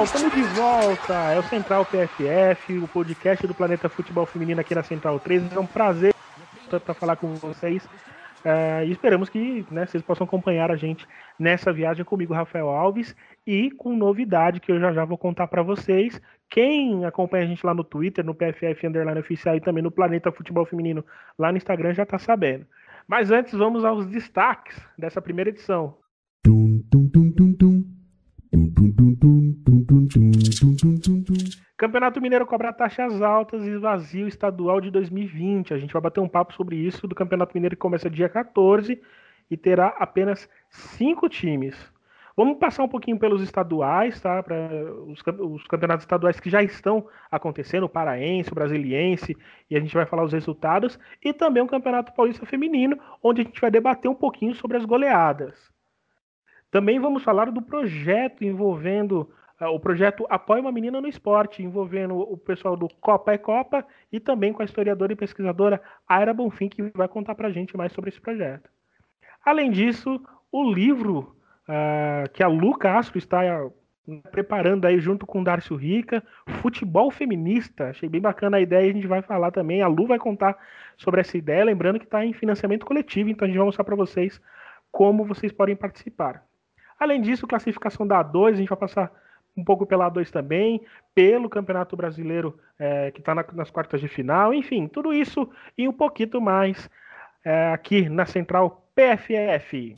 pessoal, estamos de volta. É o Central PFF, o podcast do Planeta Futebol Feminino aqui na Central 3. É um prazer para falar com vocês. Uh, e esperamos que né, vocês possam acompanhar a gente nessa viagem comigo, Rafael Alves, e com novidade que eu já já vou contar para vocês. Quem acompanha a gente lá no Twitter, no PFF Underline Oficial e também no Planeta Futebol Feminino lá no Instagram já está sabendo. Mas antes, vamos aos destaques dessa primeira edição. Campeonato Mineiro cobra taxas altas e vazio estadual de 2020. A gente vai bater um papo sobre isso do Campeonato Mineiro que começa dia 14 e terá apenas cinco times. Vamos passar um pouquinho pelos estaduais, tá? Para os, os, campeonatos estaduais que já estão acontecendo, o Paraense, o Brasiliense, e a gente vai falar os resultados, e também o Campeonato Paulista Feminino, onde a gente vai debater um pouquinho sobre as goleadas. Também vamos falar do projeto envolvendo o projeto Apoia uma Menina no Esporte, envolvendo o pessoal do Copa é Copa e também com a historiadora e pesquisadora Aira Bonfim, que vai contar para a gente mais sobre esse projeto. Além disso, o livro uh, que a Lu Castro está uh, preparando aí junto com o Darcio Rica, Futebol Feminista. Achei bem bacana a ideia, a gente vai falar também. A Lu vai contar sobre essa ideia, lembrando que está em financiamento coletivo, então a gente vai mostrar para vocês como vocês podem participar. Além disso, classificação da A2, a gente vai passar um pouco pela A2 também, pelo Campeonato Brasileiro é, que está na, nas quartas de final, enfim, tudo isso e um pouquinho mais é, aqui na Central PFF.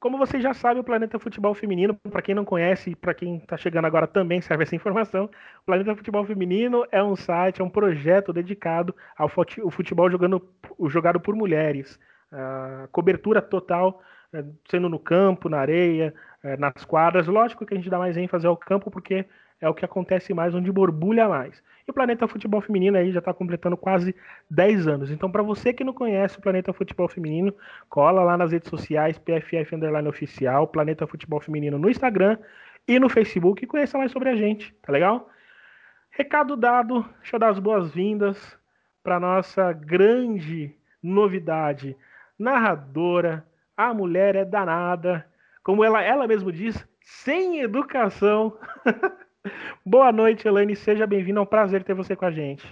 Como você já sabe, o Planeta Futebol Feminino, para quem não conhece, para quem está chegando agora também serve essa informação. O Planeta Futebol Feminino é um site, é um projeto dedicado ao futebol jogando, jogado por mulheres. A cobertura total, eh, sendo no campo, na areia, eh, nas quadras. Lógico que a gente dá mais ênfase ao campo, porque é o que acontece mais, onde borbulha mais. E o Planeta Futebol Feminino aí já está completando quase 10 anos. Então, para você que não conhece o Planeta Futebol Feminino, cola lá nas redes sociais, PFF Underline Oficial, Planeta Futebol Feminino no Instagram e no Facebook e conheça mais sobre a gente, tá legal? Recado dado, deixa eu dar as boas-vindas para nossa grande novidade, narradora, a mulher é danada, como ela, ela mesmo diz, sem educação. Boa noite, Elaine. Seja bem-vindo. É um prazer ter você com a gente.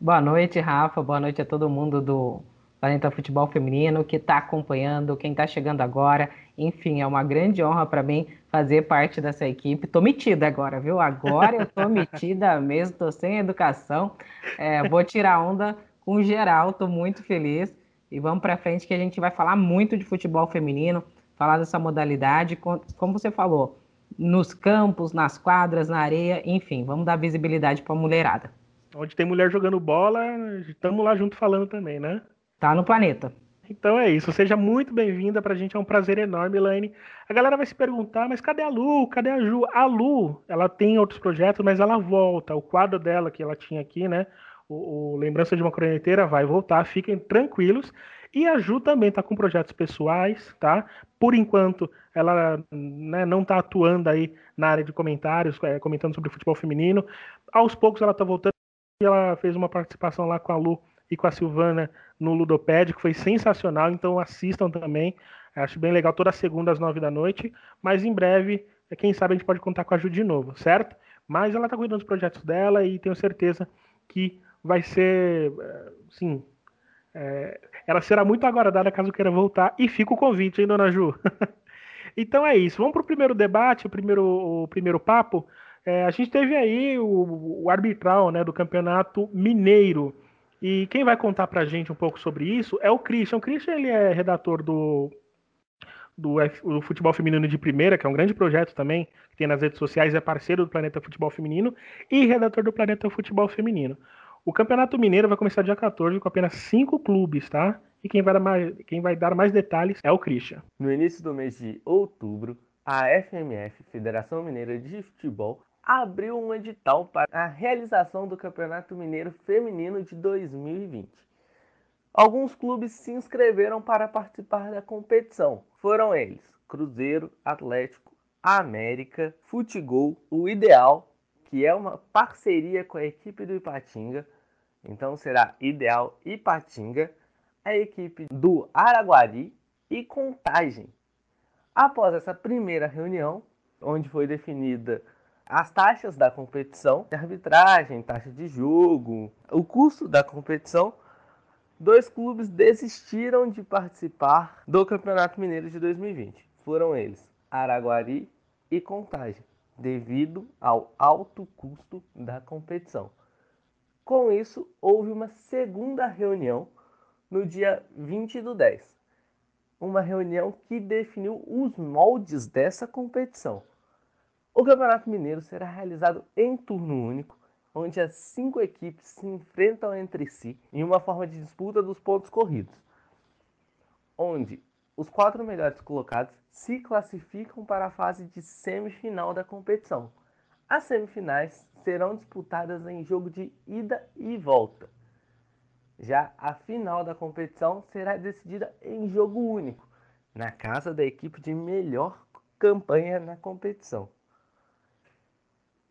Boa noite, Rafa. Boa noite a todo mundo do Planeta Futebol Feminino que está acompanhando, quem está chegando agora. Enfim, é uma grande honra para mim fazer parte dessa equipe. Tô metida agora, viu? Agora eu tô metida mesmo, tô sem educação. É, vou tirar onda com geral, tô muito feliz. E vamos para frente que a gente vai falar muito de futebol feminino, falar dessa modalidade, como você falou nos campos, nas quadras, na areia, enfim, vamos dar visibilidade para a mulherada. Onde tem mulher jogando bola, estamos lá junto falando também, né? Tá no planeta. Então é isso, seja muito bem-vinda, pra gente é um prazer enorme, Elaine. A galera vai se perguntar, mas cadê a Lu? Cadê a Ju? A Lu, ela tem outros projetos, mas ela volta. O quadro dela que ela tinha aqui, né? O, o Lembrança de uma Croneteira vai voltar, fiquem tranquilos. E a Ju também está com projetos pessoais, tá? Por enquanto, ela né, não está atuando aí na área de comentários, é, comentando sobre futebol feminino. Aos poucos ela está voltando e ela fez uma participação lá com a Lu e com a Silvana no Ludoped, que foi sensacional, então assistam também. Acho bem legal toda segunda às nove da noite, mas em breve, quem sabe a gente pode contar com a Ju de novo, certo? Mas ela está cuidando dos projetos dela e tenho certeza que vai ser, é, sim, é, ela será muito aguardada caso queira voltar. E fica o convite, hein, dona Ju? então é isso. Vamos para o primeiro debate, o primeiro, o primeiro papo. É, a gente teve aí o, o, arbitral né, do Campeonato Mineiro. E quem vai contar para a gente um pouco sobre isso é o Christian. O Christian ele é redator do, do, do Futebol Feminino de Primeira, que é um grande projeto também, que tem nas redes sociais, é parceiro do Planeta Futebol Feminino, e redator do Planeta Futebol Feminino. O Campeonato Mineiro vai começar dia 14 com apenas cinco clubes, tá? E quem vai, dar mais, quem vai dar mais detalhes é o Christian. No início do mês de outubro, a FMF, Federação Mineira de Futebol, abriu um edital para a realização do Campeonato Mineiro Feminino de 2020. Alguns clubes se inscreveram para participar da competição. foram eles: Cruzeiro, Atlético, América, Futebol, o Ideal, que é uma parceria com a equipe do Ipatinga. Então será Ideal Ipatinga, a equipe do Araguari e Contagem. Após essa primeira reunião, onde foi definida as taxas da competição, arbitragem, taxa de jogo, o custo da competição, dois clubes desistiram de participar do Campeonato Mineiro de 2020. Foram eles Araguari e Contagem, devido ao alto custo da competição. Com isso, houve uma segunda reunião no dia 20 do 10. Uma reunião que definiu os moldes dessa competição. O Campeonato Mineiro será realizado em turno único, onde as cinco equipes se enfrentam entre si em uma forma de disputa dos pontos corridos, onde os quatro melhores colocados se classificam para a fase de semifinal da competição. As semifinais serão disputadas em jogo de ida e volta. Já a final da competição será decidida em jogo único, na casa da equipe de melhor campanha na competição.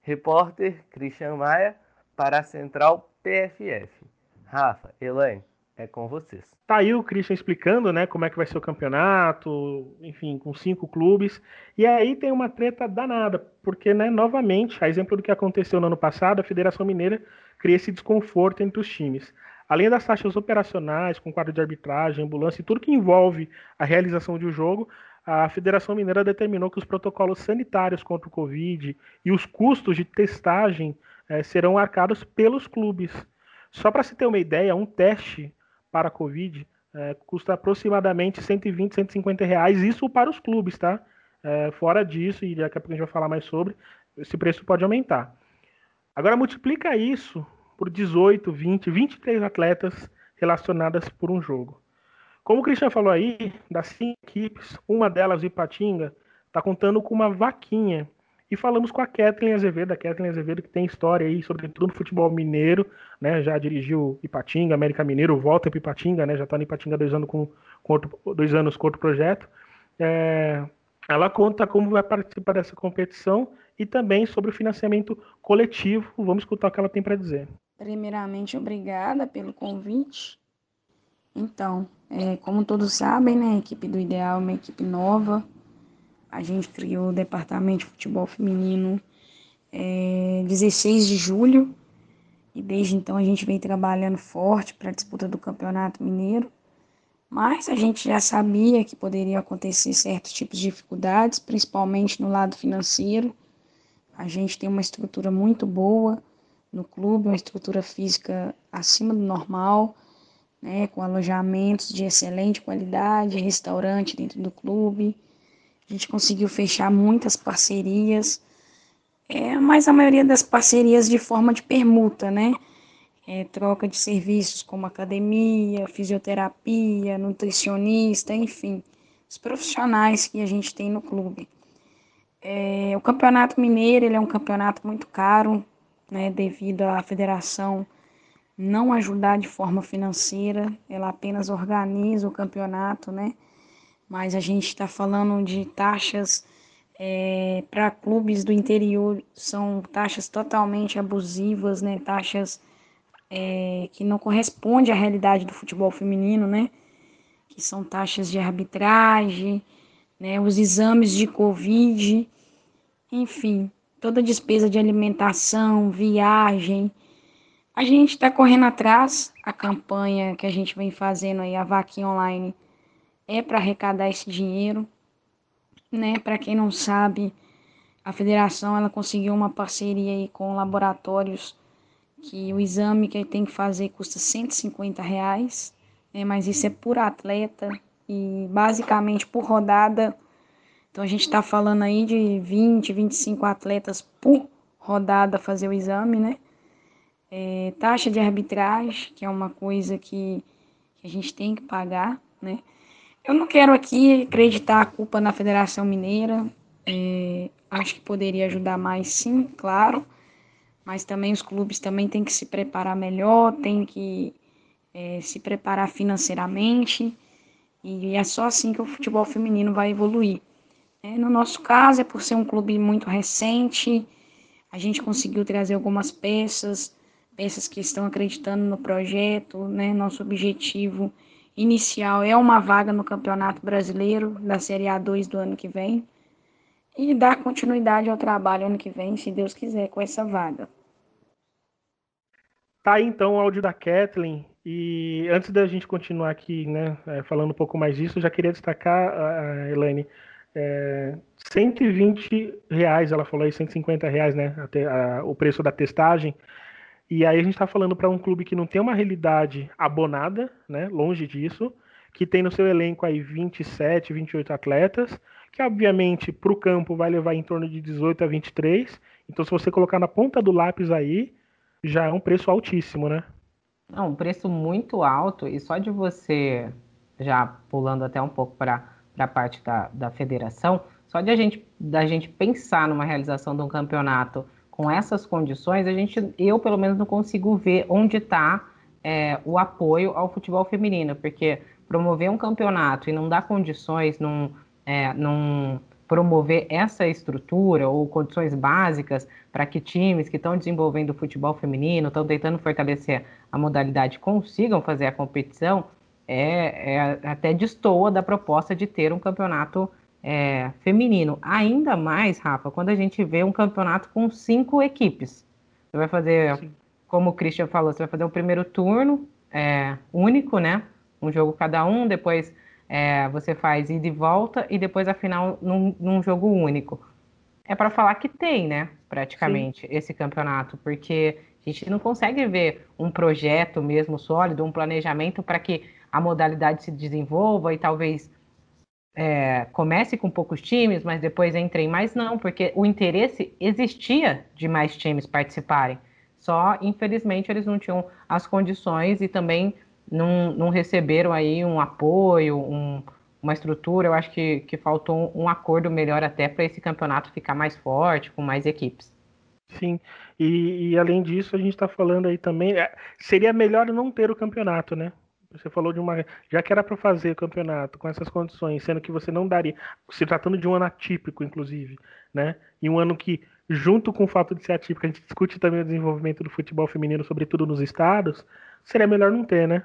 Repórter Christian Maia para a Central PFF. Rafa, Elaine, é com vocês. Tá aí o Christian explicando, né, como é que vai ser o campeonato, enfim, com cinco clubes. E aí tem uma treta danada, porque, né, novamente, a exemplo do que aconteceu no ano passado, a Federação Mineira cria esse desconforto entre os times. Além das taxas operacionais, com quadro de arbitragem, ambulância e tudo que envolve a realização de um jogo, a Federação Mineira determinou que os protocolos sanitários contra o Covid e os custos de testagem eh, serão arcados pelos clubes. Só para se ter uma ideia, um teste para a Covid eh, custa aproximadamente 120, 150 reais, isso para os clubes, tá? Eh, fora disso, e daqui a pouco a gente vai falar mais sobre, esse preço pode aumentar. Agora multiplica isso por 18, 20, 23 atletas relacionadas por um jogo. Como o Cristian falou aí, das cinco equipes, uma delas, o Ipatinga, está contando com uma vaquinha. E falamos com a Kathleen Azevedo, a Kathleen Azevedo que tem história aí, sobretudo no futebol mineiro, né? Já dirigiu Ipatinga, América Mineiro, volta para Ipatinga, né? Já está no Ipatinga dois anos com, com outro, dois anos com outro projeto. É, ela conta como vai participar dessa competição e também sobre o financiamento coletivo. Vamos escutar o que ela tem para dizer. Primeiramente, obrigada pelo convite. Então, é, como todos sabem, né, a equipe do Ideal é uma equipe nova. A gente criou o departamento de futebol feminino é, 16 de julho e desde então a gente vem trabalhando forte para a disputa do Campeonato Mineiro. Mas a gente já sabia que poderia acontecer certos tipos de dificuldades, principalmente no lado financeiro. A gente tem uma estrutura muito boa no clube, uma estrutura física acima do normal né, com alojamentos de excelente qualidade, restaurante dentro do clube. A gente conseguiu fechar muitas parcerias, é, mas a maioria das parcerias de forma de permuta, né? É, troca de serviços como academia, fisioterapia, nutricionista, enfim, os profissionais que a gente tem no clube. É, o Campeonato Mineiro ele é um campeonato muito caro, né, devido à federação não ajudar de forma financeira, ela apenas organiza o campeonato, né? Mas a gente está falando de taxas é, para clubes do interior, são taxas totalmente abusivas, né? Taxas é, que não correspondem à realidade do futebol feminino, né? Que são taxas de arbitragem, né? Os exames de Covid, enfim, toda despesa de alimentação, viagem, a gente está correndo atrás, a campanha que a gente vem fazendo aí, a vaquinha online, é para arrecadar esse dinheiro, né? Para quem não sabe, a federação ela conseguiu uma parceria aí com laboratórios que o exame que ele tem que fazer custa 150 reais, né? mas isso é por atleta e basicamente por rodada. Então a gente está falando aí de 20, 25 atletas por rodada fazer o exame, né? é, taxa de arbitragem, que é uma coisa que, que a gente tem que pagar, né? Eu não quero aqui acreditar a culpa na Federação Mineira, é, acho que poderia ajudar mais, sim, claro, mas também os clubes também têm que se preparar melhor, têm que é, se preparar financeiramente. E é só assim que o futebol feminino vai evoluir. É, no nosso caso, é por ser um clube muito recente, a gente conseguiu trazer algumas peças, peças que estão acreditando no projeto, né? Nosso objetivo inicial é uma vaga no Campeonato Brasileiro da Série A2 do ano que vem e dar continuidade ao trabalho ano que vem, se Deus quiser, com essa vaga. Tá aí então o áudio da Kathleen. E antes da gente continuar aqui, né, é, falando um pouco mais disso, já queria destacar, a Elaine, é, 120 reais, ela falou aí, 150 reais, né, até, a, o preço da testagem. E aí a gente está falando para um clube que não tem uma realidade abonada, né, longe disso, que tem no seu elenco aí 27, 28 atletas, que obviamente para o campo vai levar em torno de 18 a 23. Então se você colocar na ponta do lápis aí, já é um preço altíssimo, né? É um preço muito alto e só de você, já pulando até um pouco para a parte da, da federação, só de a gente, da gente pensar numa realização de um campeonato com essas condições, a gente, eu pelo menos não consigo ver onde está é, o apoio ao futebol feminino, porque promover um campeonato e não dar condições, não, é, não promover essa estrutura ou condições básicas para que times que estão desenvolvendo o futebol feminino, estão tentando fortalecer a modalidade, consigam fazer a competição, é, é até destoa da proposta de ter um campeonato é, feminino. Ainda mais, Rafa, quando a gente vê um campeonato com cinco equipes. Você vai fazer, Sim. como o Christian falou, você vai fazer o primeiro turno é, único, né? Um jogo cada um, depois é, você faz ida e volta e depois a final num, num jogo único. É para falar que tem, né? Praticamente, Sim. esse campeonato, porque a gente não consegue ver um projeto mesmo sólido, um planejamento para que a modalidade se desenvolva e talvez é, comece com poucos times, mas depois entrem mais, não, porque o interesse existia de mais times participarem. Só, infelizmente, eles não tinham as condições e também não, não receberam aí um apoio, um, uma estrutura. Eu acho que, que faltou um, um acordo melhor até para esse campeonato ficar mais forte, com mais equipes. Sim, e, e além disso, a gente está falando aí também. É, seria melhor não ter o campeonato, né? Você falou de uma. Já que era para fazer campeonato com essas condições, sendo que você não daria. Se tratando de um ano atípico, inclusive, né? E um ano que, junto com o fato de ser atípico, a gente discute também o desenvolvimento do futebol feminino, sobretudo nos estados, seria melhor não ter, né?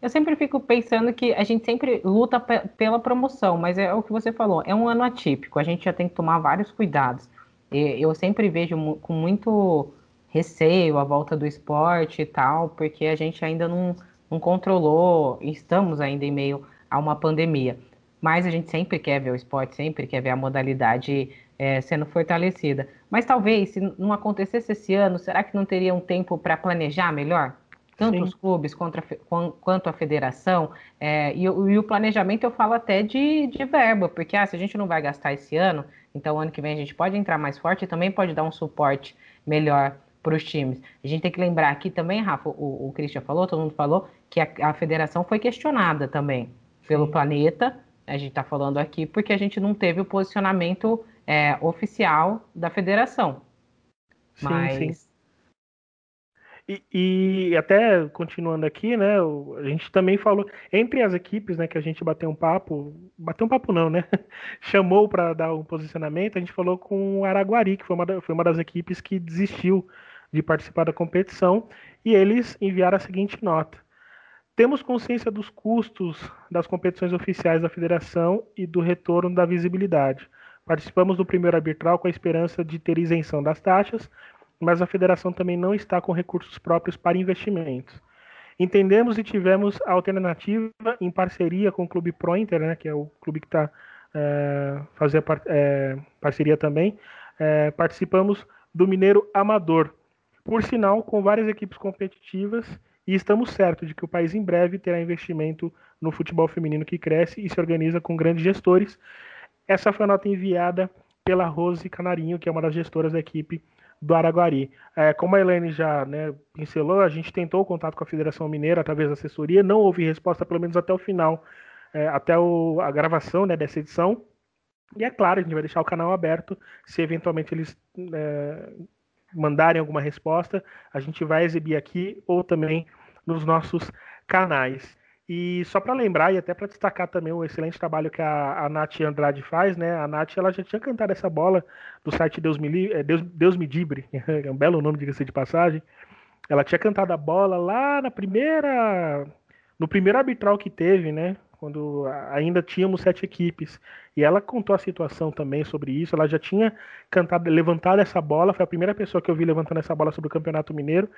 Eu sempre fico pensando que a gente sempre luta pela promoção, mas é o que você falou, é um ano atípico, a gente já tem que tomar vários cuidados. Eu sempre vejo com muito receio a volta do esporte e tal, porque a gente ainda não não controlou, estamos ainda em meio a uma pandemia. Mas a gente sempre quer ver o esporte, sempre quer ver a modalidade é, sendo fortalecida. Mas talvez, se não acontecesse esse ano, será que não teria um tempo para planejar melhor? Tanto Sim. os clubes contra, quanto a federação. É, e, e, o planejamento eu falo até de, de verba, porque ah, se a gente não vai gastar esse ano, então ano que vem a gente pode entrar mais forte e também pode dar um suporte melhor para os times. A gente tem que lembrar aqui também, Rafa, o, o Christian falou, todo mundo falou, que a, a federação foi questionada também pelo planeta. A gente está falando aqui porque a gente não teve o posicionamento é, oficial da federação. Sim, Mas... sim. E, e, até continuando aqui, né? A gente também falou entre as equipes, né? Que a gente bateu um papo, bateu um papo não, né? Chamou para dar um posicionamento. A gente falou com o Araguari, que foi uma, foi uma das equipes que desistiu de participar da competição, e eles enviaram a seguinte nota: Temos consciência dos custos das competições oficiais da federação e do retorno da visibilidade. Participamos do primeiro arbitral com a esperança de ter isenção das taxas, mas a federação também não está com recursos próprios para investimentos. Entendemos e tivemos a alternativa em parceria com o Clube Pro Inter, né, que é o clube que está é, fazendo é, parceria também. É, participamos do Mineiro Amador, por sinal, com várias equipes competitivas, e estamos certos de que o país em breve terá investimento no futebol feminino que cresce e se organiza com grandes gestores. Essa foi a nota enviada pela Rose Canarinho, que é uma das gestoras da equipe do Araguari. É, como a Helene já né, pincelou, a gente tentou o contato com a Federação Mineira através da assessoria, não houve resposta, pelo menos até o final, é, até o, a gravação né, dessa edição. E é claro, a gente vai deixar o canal aberto se eventualmente eles é, mandarem alguma resposta, a gente vai exibir aqui ou também nos nossos canais. E só para lembrar e até para destacar também o excelente trabalho que a, a Nath Andrade faz, né? A Nath ela já tinha cantado essa bola do site Deus Me, é, Deus, Deus Me Dibre, é um belo nome, diga-se de passagem. Ela tinha cantado a bola lá na primeira. No primeiro arbitral que teve, né? Quando ainda tínhamos sete equipes. E ela contou a situação também sobre isso. Ela já tinha cantado, levantado essa bola. Foi a primeira pessoa que eu vi levantando essa bola sobre o Campeonato Mineiro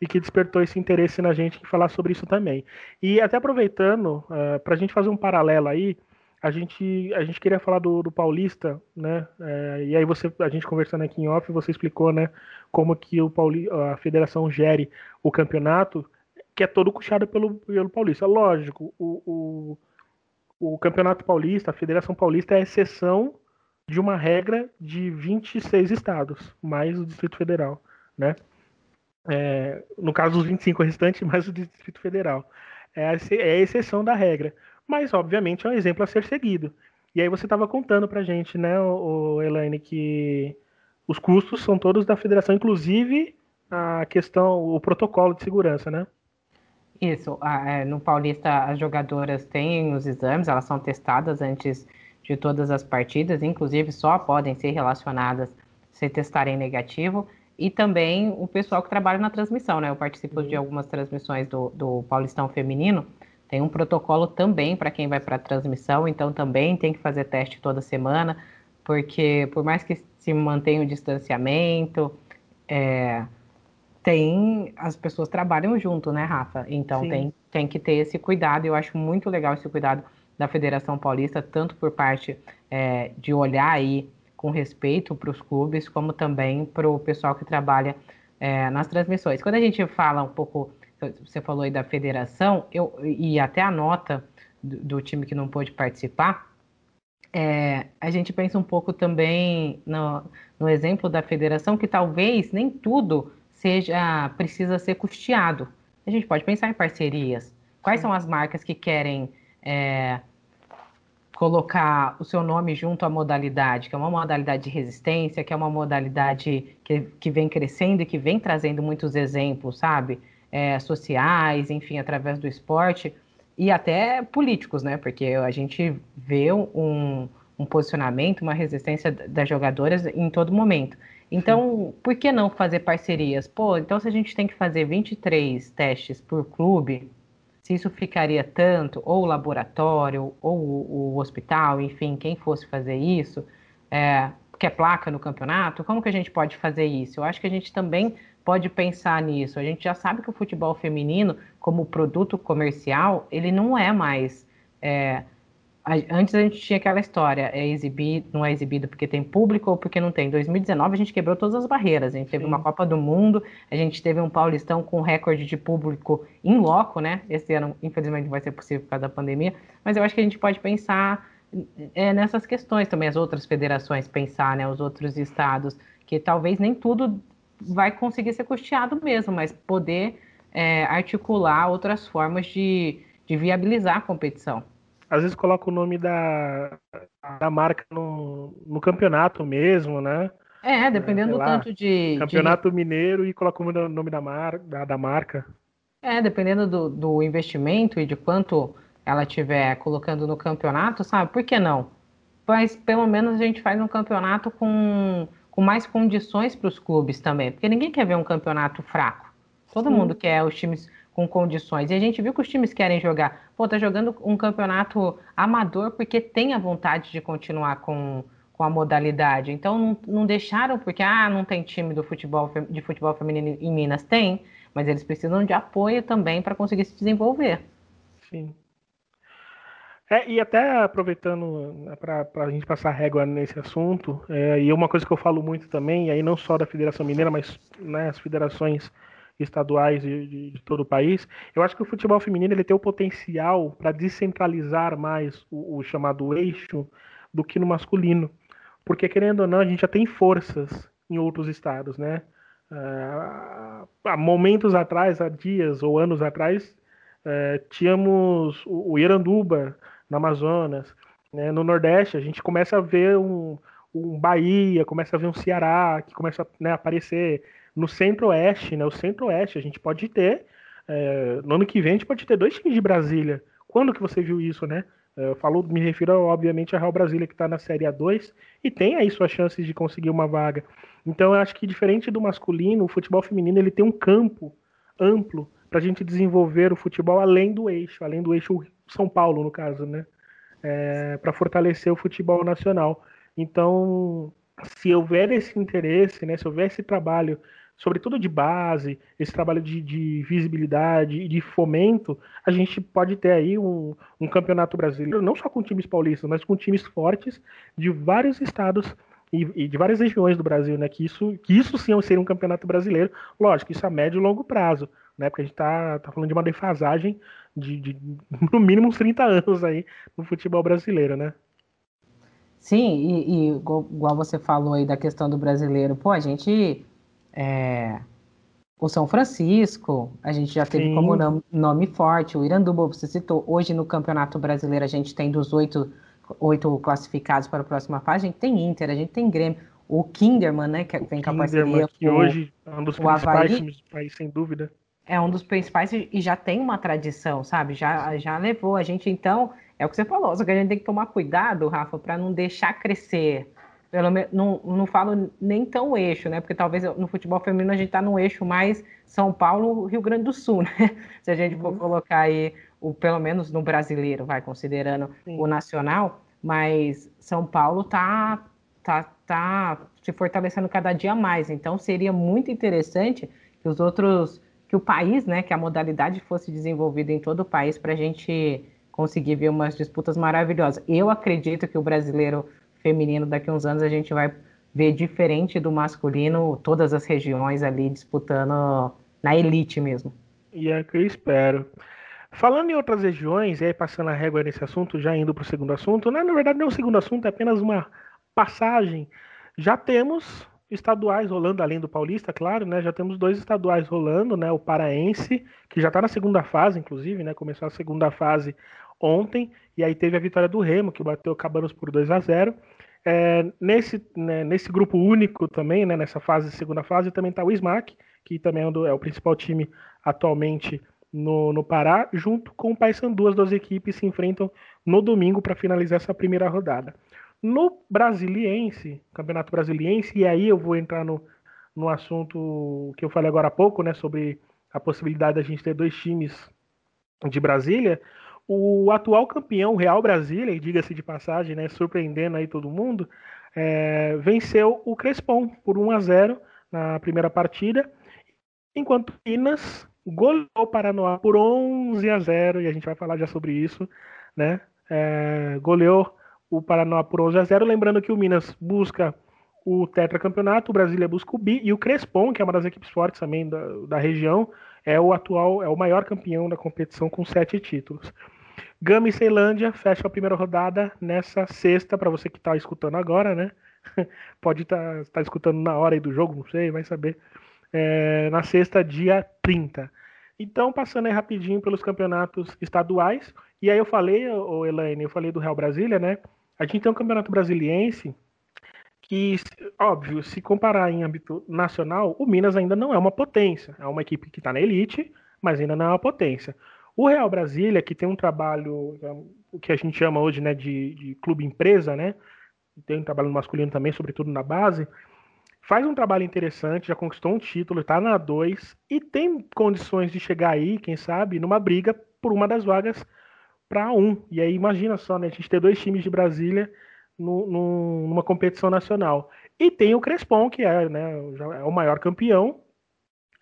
e que despertou esse interesse na gente em falar sobre isso também. E até aproveitando, uh, eh, para a gente fazer um paralelo aí, a gente, a gente queria falar do, do Paulista, né? É, e aí você, a gente conversando aqui em off, você explicou, né, como que o Pauli, a federação gere o campeonato, que é todo puxado pelo, pelo Paulista. Lógico, o, o, o Campeonato Paulista, a Federação Paulista é a exceção de uma regra de 26 estados, mais o Distrito Federal, né? É, no caso, os 25 restantes, mais o Distrito Federal. É a, é a exceção da regra. Mas, obviamente, é um exemplo a ser seguido. E aí você estava contando para gente, né, o, o Elaine, que os custos são todos da federação, inclusive a questão, o protocolo de segurança, né? Isso. É, no Paulista, as jogadoras têm os exames, elas são testadas antes de todas as partidas, inclusive só podem ser relacionadas se testarem negativo e também o pessoal que trabalha na transmissão, né? Eu participo uhum. de algumas transmissões do, do Paulistão Feminino. Tem um protocolo também para quem vai para a transmissão, então também tem que fazer teste toda semana, porque por mais que se mantenha o distanciamento, é, tem as pessoas trabalham junto, né, Rafa? Então tem, tem que ter esse cuidado. Eu acho muito legal esse cuidado da Federação Paulista, tanto por parte é, de olhar aí com respeito para os clubes, como também para o pessoal que trabalha é, nas transmissões. Quando a gente fala um pouco, você falou aí da federação, eu, e até a nota do, do time que não pôde participar, é, a gente pensa um pouco também no, no exemplo da federação, que talvez nem tudo seja precisa ser custeado. A gente pode pensar em parcerias. Quais são as marcas que querem é, colocar o seu nome junto à modalidade, que é uma modalidade de resistência, que é uma modalidade que, que vem crescendo e que vem trazendo muitos exemplos, sabe? É, sociais, enfim, através do esporte e até políticos, né? Porque a gente vê um, um posicionamento, uma resistência das jogadoras em todo momento. Então, por que não fazer parcerias? Pô, então se a gente tem que fazer 23 testes por clube, se isso ficaria tanto, ou o laboratório, ou o, o hospital, enfim, quem fosse fazer isso, é, quer placa no campeonato, como que a gente pode fazer isso? Eu acho que a gente também pode pensar nisso. A gente já sabe que o futebol feminino, como produto comercial, ele não é mais é, Antes a gente tinha aquela história, é exibido, não é exibido porque tem público ou porque não tem. Em 2019 a gente quebrou todas as barreiras. A gente teve Sim. uma Copa do Mundo, a gente teve um Paulistão com recorde de público em loco, né? Esse ano, infelizmente, não vai ser possível por causa da pandemia. Mas eu acho que a gente pode pensar é, nessas questões também, as outras federações pensar, né? Os outros estados, que talvez nem tudo vai conseguir ser custeado mesmo, mas poder é, articular outras formas de, de viabilizar a competição às vezes coloca o nome da, da marca no, no campeonato mesmo, né? É, dependendo do tanto de. Campeonato de... Mineiro e coloca o nome da, mar, da, da marca. É, dependendo do, do investimento e de quanto ela tiver colocando no campeonato, sabe? Por que não? Mas pelo menos a gente faz um campeonato com, com mais condições para os clubes também. Porque ninguém quer ver um campeonato fraco. Todo Sim. mundo quer os times com condições. E a gente viu que os times querem jogar. Pô, tá jogando um campeonato amador porque tem a vontade de continuar com, com a modalidade. Então não, não deixaram porque ah, não tem time do futebol de futebol feminino em Minas tem, mas eles precisam de apoio também para conseguir se desenvolver. Sim. É, e até aproveitando né, para a gente passar régua nesse assunto, é, e uma coisa que eu falo muito também, e aí não só da Federação Mineira, mas né, as federações estaduais de, de, de, todo o país. Eu acho que o futebol feminino ele tem o potencial para descentralizar mais o, o, chamado eixo do que no masculino, porque querendo ou não a gente já tem forças em outros estados, né? Uh, há momentos atrás, há dias ou anos atrás, uh, tínhamos o, o Iranduba no Amazonas, né? no Nordeste a gente começa a ver um, um Bahia, começa a ver um Ceará que começa né, a aparecer no centro-oeste, né? O centro-oeste, a gente pode ter. É, no ano que vem, a gente pode ter dois times de Brasília quando que você viu isso, né? Eu falo, me refiro, obviamente, a Real Brasília, que está na Série A2 e tem aí suas chances de conseguir uma vaga. Então, eu acho que, diferente do masculino, o futebol feminino ele tem um campo amplo para a gente desenvolver o futebol além do eixo, além do eixo São Paulo, no caso, né? É, para fortalecer o futebol nacional. Então, se houver esse interesse, né, se houver esse trabalho sobretudo de base, esse trabalho de, de visibilidade e de fomento, a gente pode ter aí um, um, campeonato brasileiro, não só com times paulistas, mas com times fortes de vários estados e, e, de várias regiões do Brasil, né? Que isso, que isso sim seria um campeonato brasileiro. Lógico, isso a médio e longo prazo, né? Porque a gente está tá falando de uma defasagem de, de no mínimo uns 30 anos aí no futebol brasileiro, né? Sim, e, e igual você falou aí da questão do brasileiro, pô, a gente é, o São Francisco, a gente já teve Sim. como nome, nome, forte, o Iranduba, você citou, hoje no Campeonato Brasileiro a gente tem dos oito, oito classificados para a próxima fase, a gente tem Inter, a gente tem Grêmio, o Kinderman, né, que vem com a parceria que hoje é um dos principais times do país, sem dúvida. É um dos principais e já tem uma tradição, sabe? Já, já levou a gente, então, é o que você falou, só que a gente tem que tomar cuidado, Rafa, para não deixar crescer pelo menos, não, não falo nem tão eixo, né? Porque talvez no futebol feminino a gente está no eixo mais São Paulo, Rio Grande do Sul, né? Se a gente for uhum. colocar aí, o, pelo menos no brasileiro, vai, considerando Sim. o nacional, mas São Paulo tá, tá, tá se fortalecendo cada dia mais. Então seria muito interessante que os outros, que o país, né, que a modalidade fosse desenvolvida em todo o país para a gente conseguir ver umas disputas maravilhosas. Eu acredito que o brasileiro feminino daqui a uns anos a gente vai ver diferente do masculino, todas as regiões ali disputando na elite mesmo. E é que eu espero. Falando em outras regiões, e aí passando a régua nesse assunto, já indo para o segundo assunto, né? na verdade não é um segundo assunto, é apenas uma passagem. Já temos estaduais rolando, além do Paulista, claro, né? Já temos dois estaduais rolando, né? O Paraense, que já está na segunda fase, inclusive, né? Começou a segunda fase ontem, e aí teve a vitória do Remo, que bateu Cabanos por 2 a 0 é, nesse, né, nesse grupo único também, né, nessa fase, segunda fase, também está o SMAC, que também é, um do, é, o principal time atualmente no, no Pará, junto com o Paysandu, as duas equipes se enfrentam no domingo para finalizar essa primeira rodada. No Brasiliense, Campeonato Brasiliense, e aí eu vou entrar no, no assunto que eu falei agora há pouco, né, sobre a possibilidade da gente ter dois times de Brasília, o atual campeão Real Brasília, diga-se de passagem, né, surpreendendo aí todo mundo, é, venceu o Crespon por 1 a 0 na primeira partida, enquanto Minas goleou o Paranoá por 11 a 0 e a gente vai falar já sobre isso, né? É, goleou o Paranoá por 11 a 0, lembrando que o Minas busca o tetracampeonato, o Brasília busca o bi e o Crespon, que é uma das equipes fortes também da, da região, é o atual, é o maior campeão da competição com sete títulos. Gama e Ceilândia fecha a primeira rodada nessa sexta, para você que está escutando agora, né? Pode estar tá, tá escutando na hora do jogo, não sei, vai saber. É, na sexta, dia 30. Então, passando aí rapidinho pelos campeonatos estaduais. E aí eu falei, o Elaine, eu falei do Real Brasília, né? A gente tem um campeonato brasiliense que, óbvio, se comparar em âmbito nacional, o Minas ainda não é uma potência. É uma equipe que está na elite, mas ainda não é uma potência. O Real Brasília, que tem um trabalho, é, o que a gente chama hoje né, de, de clube empresa, né? Tem um trabalho masculino também, sobretudo na base. Faz um trabalho interessante, já conquistou um título, está na 2 e tem condições de chegar aí, quem sabe, numa briga por uma das vagas para um. E aí imagina só, né? A gente ter dois times de Brasília no, no, numa competição nacional. E tem o Crespon, que é, né, é o maior campeão,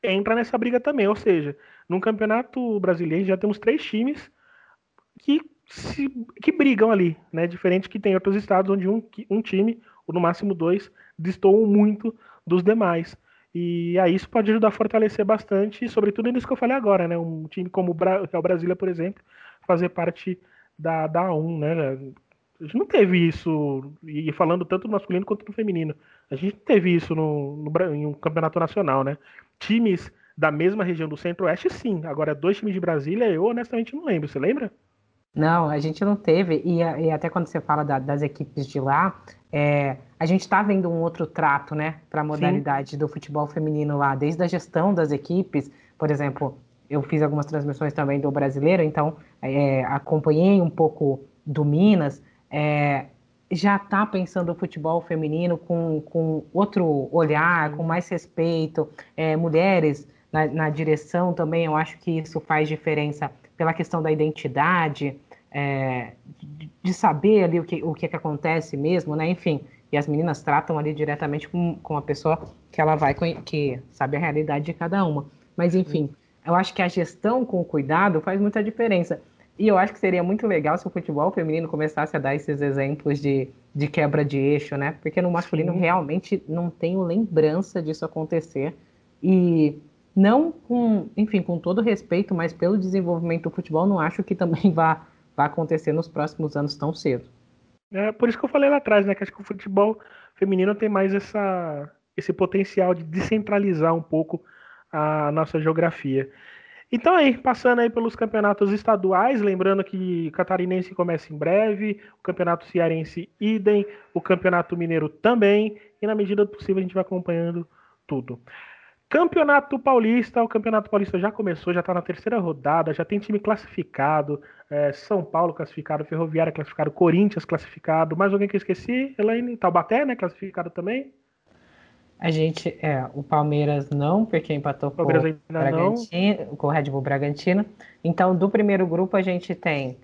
entra nessa briga também. Ou seja, num campeonato brasileiro já temos três times que, se, que brigam ali, né? Diferente que tem outros estados onde um, um time, ou no máximo dois, destoam muito dos demais. E aí isso pode ajudar a fortalecer bastante, sobretudo nisso que eu falei agora, né? Um time como o Brasília, por exemplo, fazer parte da, da A1, né? A gente não teve isso, e falando tanto no masculino quanto no feminino. A gente não teve isso no, no, em um campeonato nacional, né? Times da mesma região do Centro-Oeste, sim. Agora, dois times de Brasília, eu honestamente não lembro. Você lembra? Não, a gente não teve. E, e até quando você fala da, das equipes de lá, é, a gente está vendo um outro trato, né, para a modalidade sim. do futebol feminino lá, desde a gestão das equipes. Por exemplo, eu fiz algumas transmissões também do brasileiro, então é, acompanhei um pouco do Minas. É, já está pensando o futebol feminino com, com outro olhar, com mais respeito, é, mulheres na, na, direção também, eu acho que isso faz diferença pela questão da identidade, é, de, saber ali o que, o que, que acontece mesmo, né? Enfim, e as meninas tratam ali diretamente com, com a pessoa que ela vai, que sabe a realidade de cada uma. Mas, enfim, eu acho que a gestão com cuidado faz muita diferença. E eu acho que seria muito legal se o futebol feminino começasse a dar esses exemplos de, de quebra de eixo, né? Porque no masculino Sim. realmente não tenho lembrança disso acontecer. E não com, enfim, com todo respeito, mas pelo desenvolvimento do futebol, não acho que também vá, vá acontecer nos próximos anos tão cedo. É por isso que eu falei lá atrás, né? Que acho que o futebol feminino tem mais essa, esse potencial de descentralizar um pouco a nossa geografia. Então aí, passando aí pelos campeonatos estaduais, lembrando que catarinense começa em breve, o campeonato cearense idem, o campeonato mineiro também, e na medida do possível a gente vai acompanhando tudo. Campeonato Paulista, o Campeonato Paulista já começou, já está na terceira rodada, já tem time classificado, é, São Paulo classificado, Ferroviária classificado, Corinthians classificado, mais alguém que eu esqueci? Elaine, Taubaté, né, classificado também? A gente, é, o Palmeiras não, porque empatou com o, Bragantino, com o Red Bull Bragantino. Então, do primeiro grupo, a gente tem.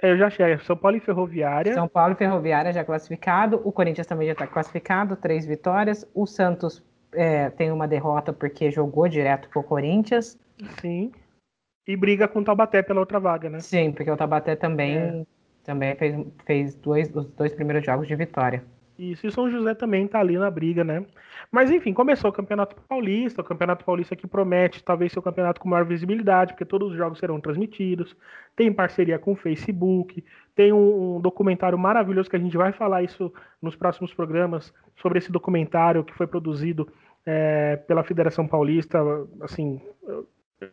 É, eu já achei, São Paulo e Ferroviária. São Paulo e Ferroviária já classificado. O Corinthians também já está classificado, três vitórias. O Santos é, tem uma derrota porque jogou direto com o Corinthians. Sim. E briga com o Taubaté pela outra vaga, né? Sim, porque o Taubaté também, é. também fez, fez dois, os dois primeiros jogos de vitória. Isso, e São José também tá ali na briga, né? Mas enfim, começou o Campeonato Paulista, o Campeonato Paulista que promete talvez ser o campeonato com maior visibilidade, porque todos os jogos serão transmitidos, tem parceria com o Facebook, tem um, um documentário maravilhoso que a gente vai falar isso nos próximos programas, sobre esse documentário que foi produzido é, pela Federação Paulista, assim,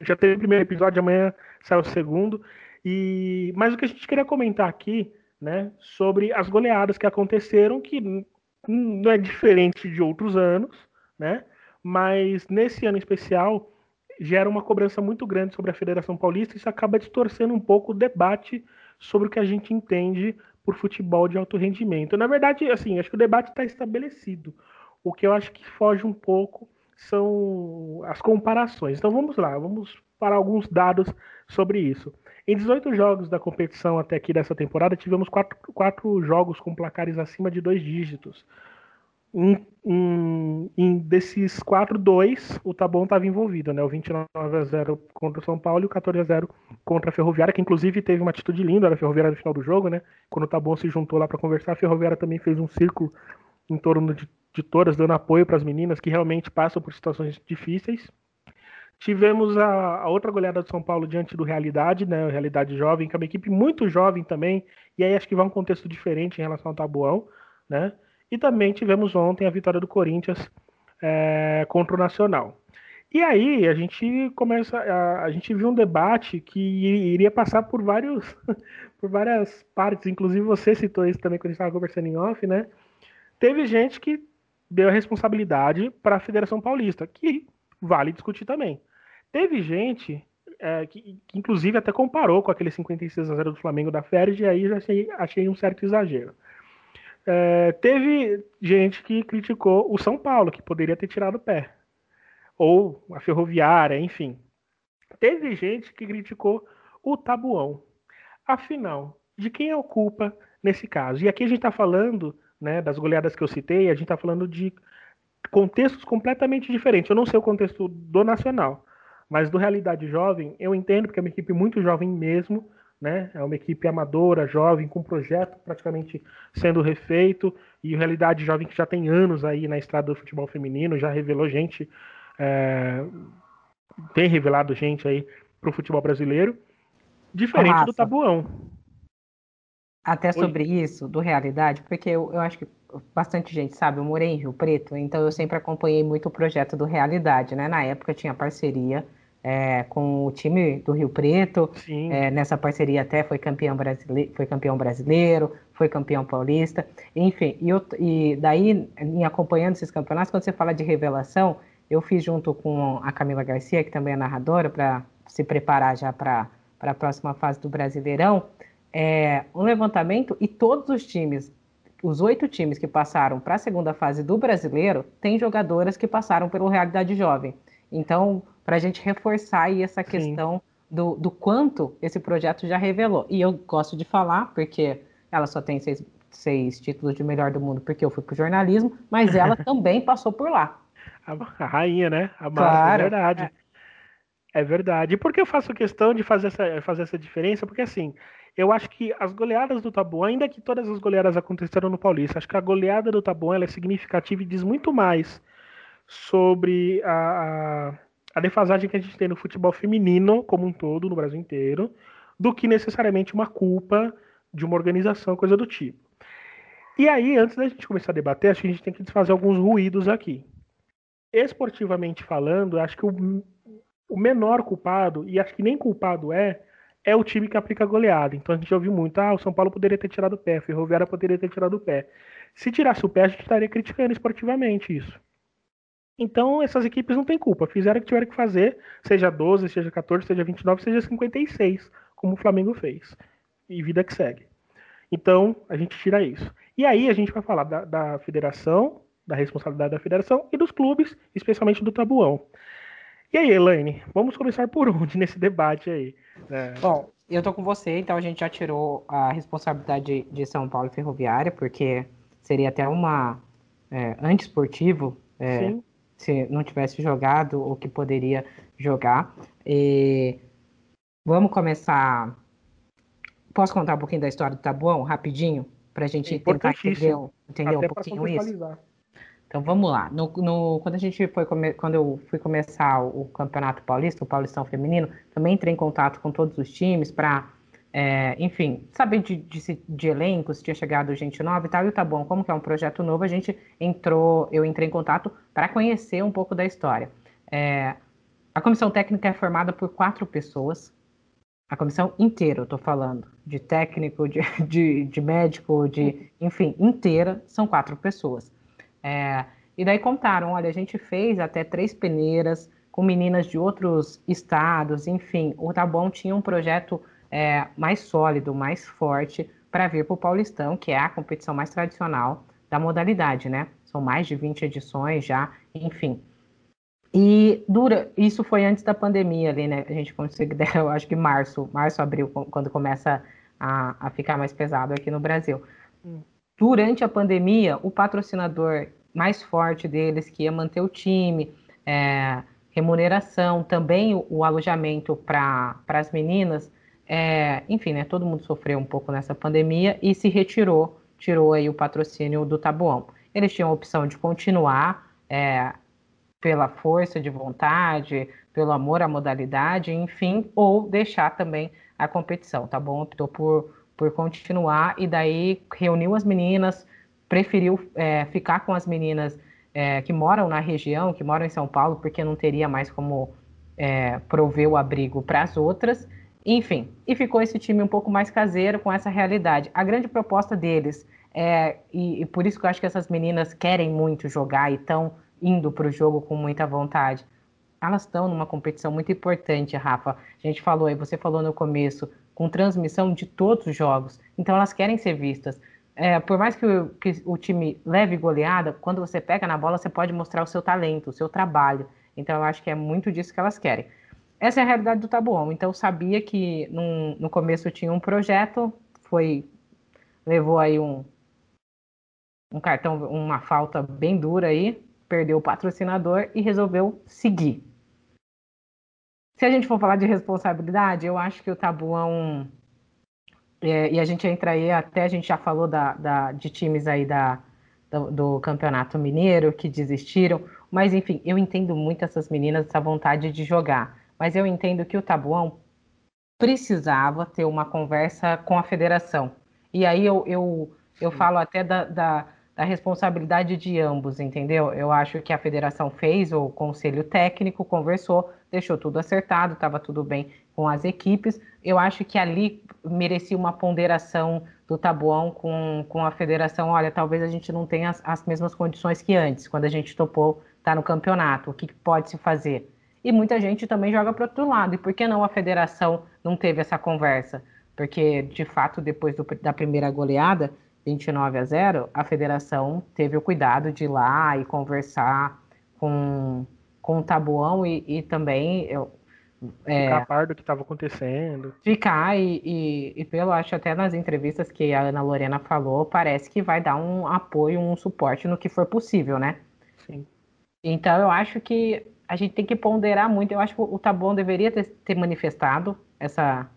já teve o primeiro episódio, amanhã sai o segundo, e mas o que a gente queria comentar aqui né, sobre as goleadas que aconteceram, que não é diferente de outros anos, né, mas nesse ano especial gera uma cobrança muito grande sobre a Federação Paulista e isso acaba distorcendo um pouco o debate sobre o que a gente entende por futebol de alto rendimento. Na verdade, assim, acho que o debate está estabelecido. O que eu acho que foge um pouco são as comparações. Então vamos lá, vamos para alguns dados sobre isso. Em 18 jogos da competição até aqui dessa temporada, tivemos quatro, quatro jogos com placares acima de dois dígitos. Em, em, em desses quatro, dois, o Tabon estava envolvido, né? O 29 a 0 contra o São Paulo e o 14 a 0 contra a Ferroviária, que inclusive teve uma atitude linda da Ferroviária no final do jogo, né? Quando o Tabon se juntou lá para conversar, a Ferroviária também fez um círculo em torno de, de todas, dando apoio para as meninas que realmente passam por situações difíceis. Tivemos a, a, outra goleada do São Paulo diante do Realidade, né? Realidade Jovem, que é uma equipe muito jovem também, e aí acho que vai um contexto diferente em relação ao Tabuão, né? E também tivemos ontem a vitória do Corinthians é, contra o Nacional. E aí a gente começa, a, a, gente viu um debate que iria passar por vários, por várias partes. Inclusive você citou isso também quando a gente estava conversando em off, né? Teve gente que deu a responsabilidade para a Federação Paulista, que vale discutir também. Teve gente é, que, que, inclusive, até comparou com aquele 56 a 0 do Flamengo da Ferdi, e aí já achei, achei um certo exagero. É, teve gente que criticou o São Paulo, que poderia ter tirado o pé. Ou a Ferroviária, enfim. Teve gente que criticou o Tabuão. Afinal, de quem é o culpa nesse caso? E aqui a gente está falando né, das goleadas que eu citei, a gente está falando de contextos completamente diferentes. Eu não sei o contexto do Nacional, mas do Realidade Jovem, eu entendo, porque é uma equipe muito jovem mesmo, né? É uma equipe amadora, jovem, com projeto praticamente sendo refeito, e o Realidade Jovem que já tem anos aí na estrada do futebol feminino, já revelou gente, é... tem revelado gente aí para o futebol brasileiro, diferente do Tabuão. Até sobre Oi. isso, do Realidade, porque eu, eu acho que bastante gente sabe, eu morei em Rio Preto, então eu sempre acompanhei muito o projeto do Realidade, né? Na época tinha parceria é, com o time do Rio Preto. É, nessa parceria até foi campeão, brasileiro, foi campeão brasileiro, foi campeão paulista. Enfim, e, eu, e daí, em acompanhando esses campeonatos, quando você fala de revelação, eu fiz junto com a Camila Garcia, que também é narradora, para se preparar já para a próxima fase do Brasileirão, é, um levantamento e todos os times, os oito times que passaram para a segunda fase do Brasileiro, têm jogadoras que passaram pelo Realidade Jovem. Então, para a gente reforçar aí essa questão do, do, quanto esse projeto já revelou. E eu gosto de falar, porque ela só tem seis, seis títulos de melhor do mundo, porque eu fui para o jornalismo, mas ela também passou por lá. A, rainha, né? A Marta, é claro, é verdade. É. é. verdade. E por que eu faço questão de fazer essa, fazer essa diferença? Porque assim, eu acho que as goleadas do Tabuão, ainda que todas as goleadas aconteceram no Paulista, acho que a goleada do Tabuão é significativa e diz muito mais sobre a, a, a defasagem que a gente tem no futebol feminino como um todo, no Brasil inteiro, do que necessariamente uma culpa de uma organização, coisa do tipo. E aí, antes da gente começar a debater, acho que a gente tem que desfazer alguns ruídos aqui. Esportivamente falando, acho que o, o menor culpado, e acho que nem culpado é, é o time que aplica goleada. Então a gente ouviu muito, ah, o São Paulo poderia ter tirado o pé, o Ferroviária poderia ter tirado o pé. Se tirasse o pé, a gente estaria criticando esportivamente isso. Então, essas equipes não têm culpa. Fizeram o que tiveram que fazer, seja 12, seja 14, seja 29, seja 56, como o Flamengo fez. E vida que segue. Então, a gente tira isso. E aí, a gente vai falar da, da federação, da responsabilidade da federação e dos clubes, especialmente do Tabuão. E aí, Elaine, vamos começar por onde nesse debate aí? É... Bom, eu tô com você, então a gente já tirou a responsabilidade de São Paulo Ferroviária, porque seria até uma é, antiesportivo é, se não tivesse jogado o que poderia jogar. E vamos começar. Posso contar um pouquinho da história do Tabuão, rapidinho, para a gente é tentar entender, entender um pouquinho isso? Então vamos lá. No, no, quando a gente foi quando eu fui começar o, Campeonato Paulista, o Paulistão Feminino, também entrei em contato com todos os times para é, enfim, saber de, de, de elenco, se tinha chegado gente nova e tal, e tá bom, como que é um projeto novo, a gente entrou, eu entrei em contato para conhecer um pouco da história. É, a comissão técnica é formada por quatro pessoas, a comissão inteira, eu tô falando, de técnico, de, de, de médico, de, enfim, inteira, são quatro pessoas. É, e daí contaram, olha, a gente fez até três peneiras com meninas de outros estados, enfim, o Tabon tinha um projeto é, mais sólido, mais forte para vir para o Paulistão, que é a competição mais tradicional da modalidade, né? São mais de 20 edições já, enfim. E dura, isso foi antes da pandemia ali, né? A gente conseguiu, eu acho que março, março, abril, quando começa a, a ficar mais pesado aqui no Brasil. Durante a pandemia, o patrocinador mais forte deles, que ia manter o time, é, remuneração, também o, o alojamento para as meninas, é, enfim, né, todo mundo sofreu um pouco nessa pandemia e se retirou, tirou aí o patrocínio do Tabuão. Eles tinham a opção de continuar é, pela força de vontade, pelo amor à modalidade, enfim, ou deixar também a competição. Tá bom? Optou por, por continuar e daí reuniu as meninas, preferiu é, ficar com as meninas é, que moram na região, que moram em São Paulo, porque não teria mais como é, prover o abrigo para as outras enfim, e ficou esse time um pouco mais caseiro com essa realidade. A grande proposta deles é, e, e por isso que eu acho que essas meninas querem muito jogar e estão indo para o jogo com muita vontade. Elas estão numa competição muito importante, Rafa. A gente falou aí, você falou no começo, com transmissão de todos os jogos. Então elas querem ser vistas. É, por mais que o, que o time leve goleada, quando você pega na bola, você pode mostrar o seu talento, o seu trabalho. Então eu acho que é muito disso que elas querem. Essa é a realidade do Tabuão. Então, eu sabia que num, no começo tinha um projeto, foi levou aí um, um cartão, uma falta bem dura aí, perdeu o patrocinador e resolveu seguir. Se a gente for falar de responsabilidade, eu acho que o Tabuão é, e a gente entra aí, até a gente já falou da, da de times aí da, do, do, Campeonato Mineiro que desistiram, mas enfim, eu entendo muito essas meninas, essa vontade de jogar mas eu entendo que o Tabuão precisava ter uma conversa com a federação. E aí eu, eu, eu falo até da, da, da, responsabilidade de ambos, entendeu? Eu acho que a federação fez, o conselho técnico conversou, deixou tudo acertado, estava tudo bem com as equipes. Eu acho que ali merecia uma ponderação do Tabuão com, com a federação. Olha, talvez a gente não tenha as, as mesmas condições que antes, quando a gente topou está no campeonato, o que pode se fazer. E muita gente também joga para outro lado. E por que não a federação não teve essa conversa? Porque, de fato, depois do, da primeira goleada, 29 a 0, a federação teve o cuidado de ir lá e conversar com, com o Tabuão e, e também eu, é, ficar par do que estava acontecendo. Ficar e, e, e, pelo acho até nas entrevistas que a Ana Lorena falou, parece que vai dar um apoio, um suporte no que for possível, né? Sim. Então eu acho que a gente tem que ponderar muito. Eu acho que o Tabuão deveria ter, ter manifestado essa,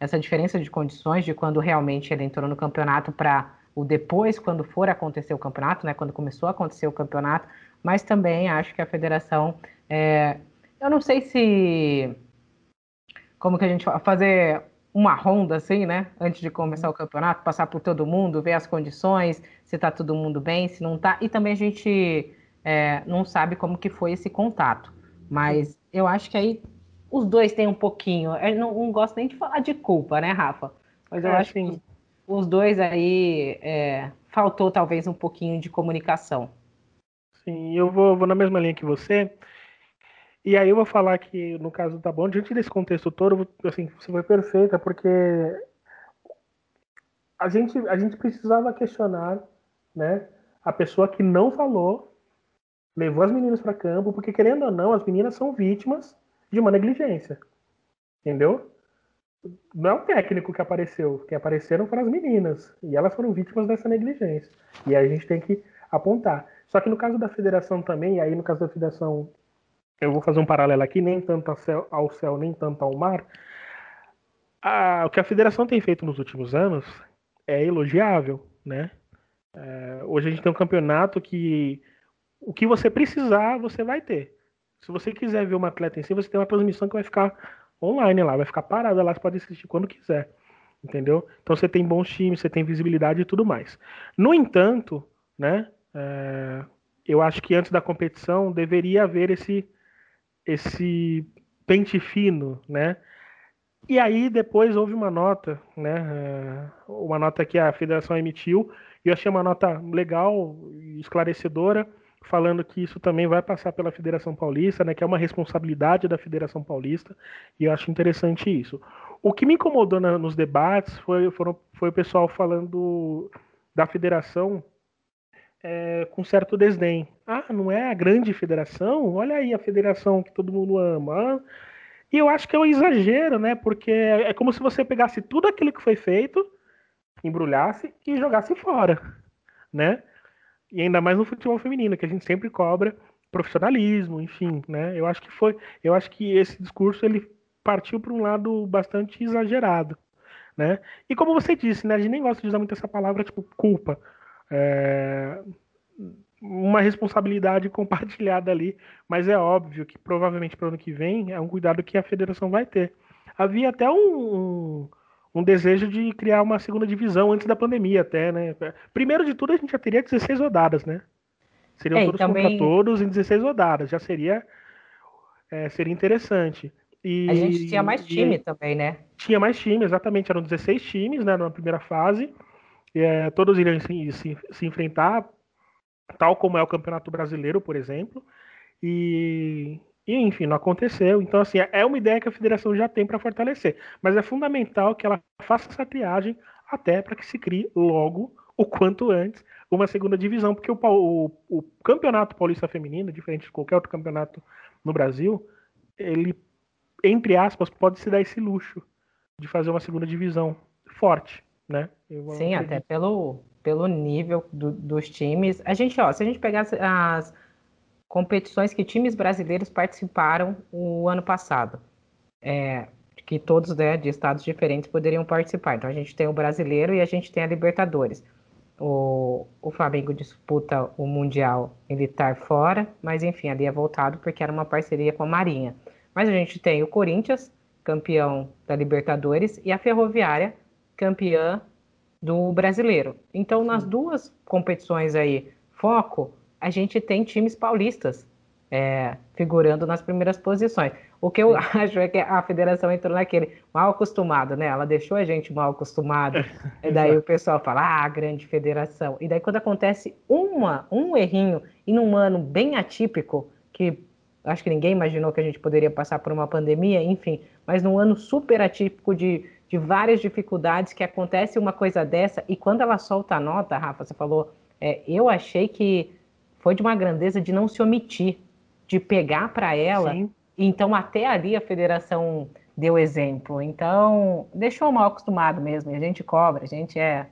essa diferença de condições de quando realmente ele entrou no campeonato para o depois, quando for acontecer o campeonato, né? Quando começou a acontecer o campeonato, mas também acho que a federação, é, eu não sei se como que a gente fala, fazer uma ronda assim, né? Antes de começar o campeonato, passar por todo mundo, ver as condições, se tá todo mundo bem, se não tá. E também a gente é, não sabe como que foi esse contato. Mas eu acho que aí os dois têm um pouquinho. Eu não, não gosto nem de falar de culpa, né, Rafa? Mas eu é, acho sim. que os dois aí é, faltou talvez um pouquinho de comunicação. Sim, eu vou, vou na mesma linha que você. E aí eu vou falar que, no caso do Tabon, diante desse contexto todo, assim, você foi perfeita, porque a gente, a gente precisava questionar né, a pessoa que não falou, levou as meninas para campo, porque querendo ou não, as meninas são vítimas de uma negligência. Entendeu? Não é o técnico que apareceu, quem apareceram foram as meninas, e elas foram vítimas dessa negligência. E aí a gente tem que apontar. Só que no caso da federação também, aí no caso da federação eu vou fazer um paralelo aqui, nem tanto ao céu, nem tanto ao mar. o que a federação tem feito nos últimos anos é elogiável, né? É, hoje a gente tem um campeonato que o que você precisar, você vai ter. Se você quiser ver uma atleta em si, você tem uma transmissão que vai ficar online lá, vai ficar parada lá, você pode assistir quando quiser. Entendeu? Então você tem bons times, você tem visibilidade e tudo mais. No entanto, né? É, eu acho que antes da competição deveria haver esse esse pente fino, né? E aí depois houve uma nota, né? Eh, uma nota que a federação emitiu, e eu achei uma nota legal esclarecedora, falando que isso também vai passar pela Federação Paulista, né? Que é uma responsabilidade da Federação Paulista, e eu acho interessante isso. O que me incomodou na, nos debates foi, foram, foi o pessoal falando da federação é, com certo desdém. Ah, não é a grande federação? Olha aí a federação que todo mundo ama. E eu acho que é um exagero, né? Porque é como se você pegasse tudo aquilo que foi feito, embrulhasse e jogasse fora, né? E ainda mais no futebol feminino, que a gente sempre cobra profissionalismo, enfim, né? Eu acho que foi, eu acho que esse discurso ele partiu para um lado bastante exagerado, né? E como você disse, né? A gente nem gosta de usar muito essa palavra tipo culpa, é, uma responsabilidade compartilhada ali, mas é óbvio que provavelmente para o ano que vem é um cuidado que a federação vai ter. Havia até um, um, um, desejo de criar uma segunda divisão antes da pandemia, até, né? Primeiro de tudo, a gente já teria 16 rodadas, né? Seriam é, todos também... contra todos em 16 rodadas, já seria, é, seria interessante. E, a gente tinha mais time e, também, né? Tinha mais time, exatamente. Eram 16 times né, na primeira fase é, todos iriam se, se, se, enfrentar, tal como é o Campeonato Brasileiro, por exemplo. E, e, enfim, não aconteceu. Então, assim, é uma ideia que a federação já tem para fortalecer. Mas é fundamental que ela faça essa triagem até para que se crie logo, o quanto antes, uma segunda divisão. Porque o, o, o Campeonato Paulista Feminino, diferente de qualquer outro campeonato no Brasil, ele, entre aspas, pode se dar esse luxo de fazer uma segunda divisão forte né? Sim, até pelo, pelo nível do, dos times. A gente, ó, se a gente pegar as, as competições que times brasileiros participaram o ano passado, é, que todos né, de estados diferentes poderiam participar. Então a gente tem o brasileiro e a gente tem a Libertadores. O, o Flamengo disputa o Mundial Militar fora, mas enfim, ali é voltado porque era uma parceria com a Marinha. Mas a gente tem o Corinthians, campeão da Libertadores, e a Ferroviária, campeã do brasileiro. Então, nas duas competições aí, foco, a gente tem times paulistas. é, figurando nas primeiras posições. O que eu acho é que a federação entrou naquele mal acostumado, né? Ela deixou a gente mal acostumado. e daí o pessoal fala, ah, grande federação. E daí quando acontece uma, um errinho em um ano bem atípico, que acho que ninguém imaginou que a gente poderia passar por uma pandemia, enfim, mas num ano super atípico de, de várias dificuldades que acontece uma coisa dessa, e quando ela solta a nota, Rafa, você falou, é, eu achei que foi de uma grandeza de não se omitir de pegar para ela. Sim. Então, até ali a federação deu exemplo. Então, deixou mal acostumado mesmo. a gente cobra, a gente é.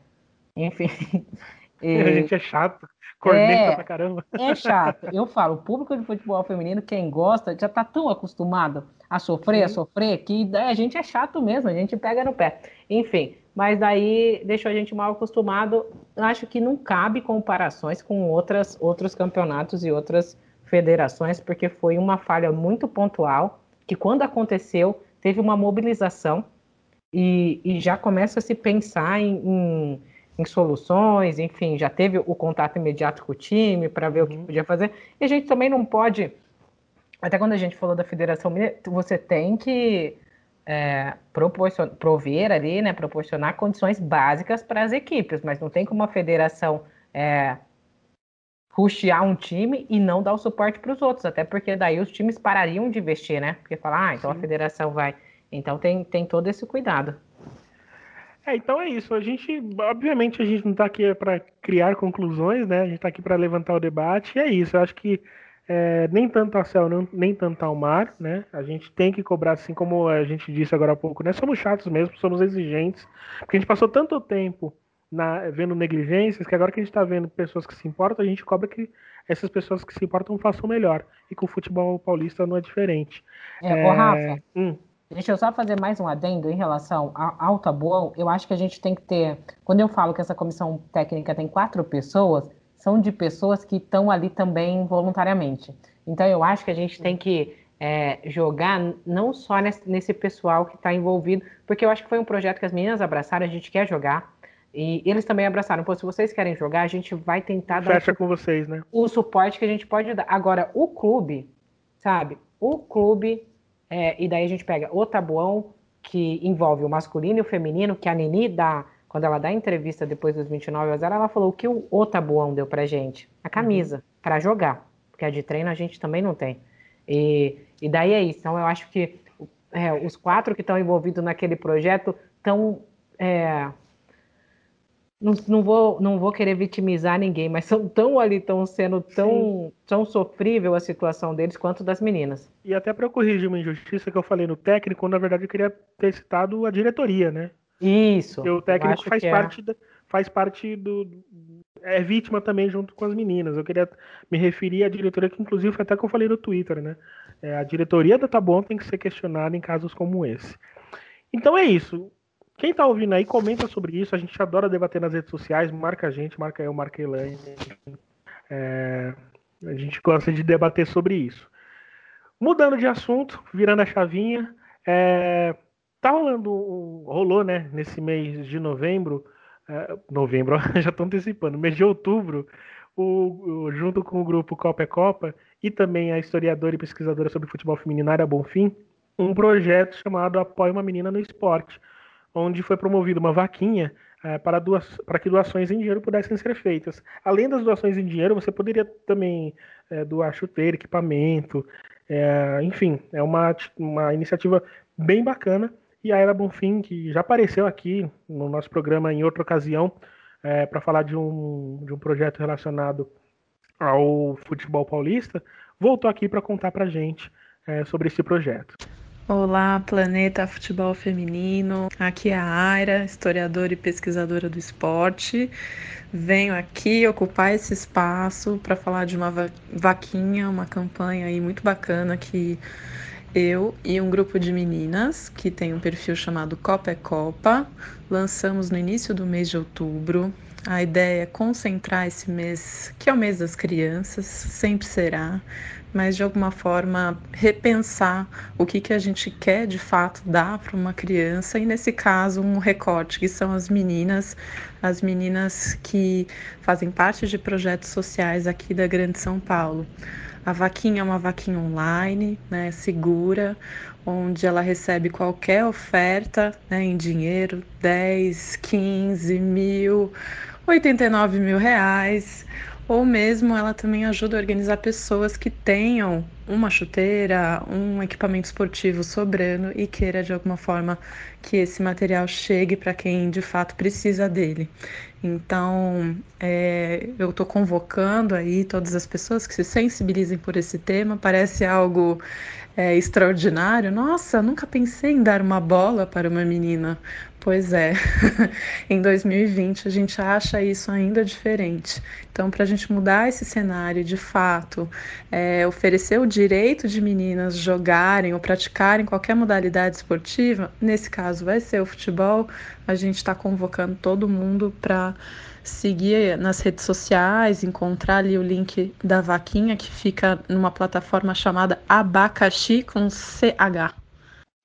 Enfim. E... A gente é chato, corneta é, pra caramba. É chato. Eu falo, o público de futebol feminino, quem gosta, já tá tão acostumado a sofrer, Sim. a sofrer, que a gente é chato mesmo, a gente pega no pé. Enfim, mas daí deixou a gente mal acostumado. Acho que não cabe comparações com outras, outros campeonatos e outras federações, porque foi uma falha muito pontual, que quando aconteceu, teve uma mobilização e, e já começa a se pensar em, em, em, soluções, enfim, já teve o contato imediato com o time para ver uhum. o que uhum. podia fazer. E a gente também não pode, até quando a gente falou da Federação Mineira, você tem que é, prover ali, né, proporcionar condições básicas para as equipes, mas não tem como a federação é, um time e não dar o suporte para os outros, até porque daí os times parariam de investir, né? Porque falar, ah, então Sim. a federação vai. Então tem, tem todo esse cuidado. É, então é isso. A gente, obviamente, a gente não está aqui para criar conclusões, né? A gente está aqui para levantar o debate. E é isso. Eu acho que é, nem tanto ao céu, nem tanto ao mar, né? A gente tem que cobrar, assim como a gente disse agora há pouco, né? Somos chatos mesmo, somos exigentes, porque a gente passou tanto tempo na, vendo negligências, que agora que a gente está vendo pessoas que se importam, a gente cobra que essas pessoas que se importam façam melhor. E com o futebol paulista não é diferente. É, é... Ô, Rafa, hum. Deixa eu só fazer mais um adendo em relação ao tabuão. Eu acho que a gente tem que ter. Quando eu falo que essa comissão técnica tem quatro pessoas, são de pessoas que estão ali também voluntariamente. Então eu acho que a gente tem que é, jogar não só nesse, nesse pessoal que está envolvido, porque eu acho que foi um projeto que as meninas abraçaram, a gente quer jogar. E eles também abraçaram. Pô, se vocês querem jogar, a gente vai tentar dar. Fecha com vocês, né? O suporte que a gente pode dar. Agora, o clube, sabe? O clube, é, e daí a gente pega o tabuão, que envolve o masculino e o feminino, que a Nini dá, quando ela dá a entrevista depois dos 29 a 0, ela falou que o, o tabuão deu pra gente. A camisa, uhum. para jogar. Porque a de treino a gente também não tem. E, e daí é isso. Então, eu acho que é, os quatro que estão envolvidos naquele projeto estão. É, não, não, vou, não vou querer vitimizar ninguém, mas são tão ali, estão sendo tão, tão sofrível a situação deles quanto das meninas. E até para corrigir uma injustiça que eu falei no técnico, na verdade eu queria ter citado a diretoria, né? Isso. Porque o técnico faz é. parte, da, faz parte do. É vítima também junto com as meninas. Eu queria me referir à diretoria, que inclusive foi até que eu falei no Twitter, né? É, a diretoria da Tabon tem que ser questionada em casos como esse. Então é isso. Quem tá ouvindo aí, comenta sobre isso. A gente adora debater nas redes sociais. Marca a gente, marca eu, marca a Elaine. É, a gente gosta de debater sobre isso. Mudando de assunto, virando a chavinha. É, tá rolando, rolou, né, nesse mês de novembro. É, novembro, já estou antecipando. Mês de outubro, o, o, junto com o grupo Copa é Copa e também a historiadora e pesquisadora sobre futebol feminino, Ara Bonfim, um projeto chamado Apoie uma Menina no Esporte onde foi promovida uma vaquinha é, para, para que doações em dinheiro pudessem ser feitas. Além das doações em dinheiro, você poderia também é, doar chuteiro, equipamento, é, enfim, é uma, uma iniciativa bem bacana. E a Era Bonfim, que já apareceu aqui no nosso programa em outra ocasião, é, para falar de um, de um projeto relacionado ao futebol paulista, voltou aqui para contar para gente é, sobre esse projeto. Olá, Planeta Futebol Feminino. Aqui é a Aira, historiadora e pesquisadora do esporte. Venho aqui ocupar esse espaço para falar de uma vaquinha, uma campanha aí muito bacana que eu e um grupo de meninas que tem um perfil chamado Copa é Copa lançamos no início do mês de outubro. A ideia é concentrar esse mês, que é o mês das crianças, sempre será, mas de alguma forma repensar o que, que a gente quer de fato dar para uma criança, e nesse caso, um recorte, que são as meninas, as meninas que fazem parte de projetos sociais aqui da Grande São Paulo. A vaquinha é uma vaquinha online, né, segura, onde ela recebe qualquer oferta né, em dinheiro, 10, 15 mil, 89 mil reais, ou mesmo ela também ajuda a organizar pessoas que tenham uma chuteira, um equipamento esportivo sobrando e queira de alguma forma que esse material chegue para quem de fato precisa dele. Então, é, eu estou convocando aí todas as pessoas que se sensibilizem por esse tema. Parece algo é, extraordinário. Nossa, nunca pensei em dar uma bola para uma menina. Pois é, em 2020 a gente acha isso ainda diferente. Então, para a gente mudar esse cenário, de fato, é, oferecer o direito de meninas jogarem ou praticarem qualquer modalidade esportiva, nesse caso vai ser o futebol, a gente está convocando todo mundo para seguir nas redes sociais, encontrar ali o link da vaquinha que fica numa plataforma chamada Abacaxi com CH.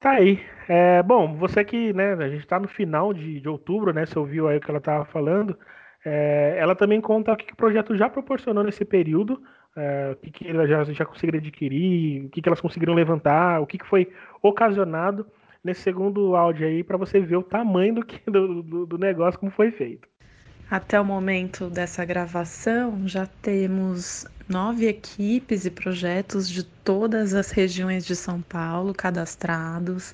Tá aí. É, bom, você que, né, a gente está no final de, de outubro, né? Você ouviu aí o que ela estava falando. É, ela também conta o que, que, o projeto já proporcionou nesse período, é, o que, que elas já, já conseguiram adquirir, o que, que elas conseguiram levantar, o que, que foi ocasionado nesse segundo áudio aí, para você ver o tamanho do, que, do, do, do negócio, como foi feito. Até o momento dessa gravação, já temos nove equipes e projetos de todas as regiões de São Paulo cadastrados,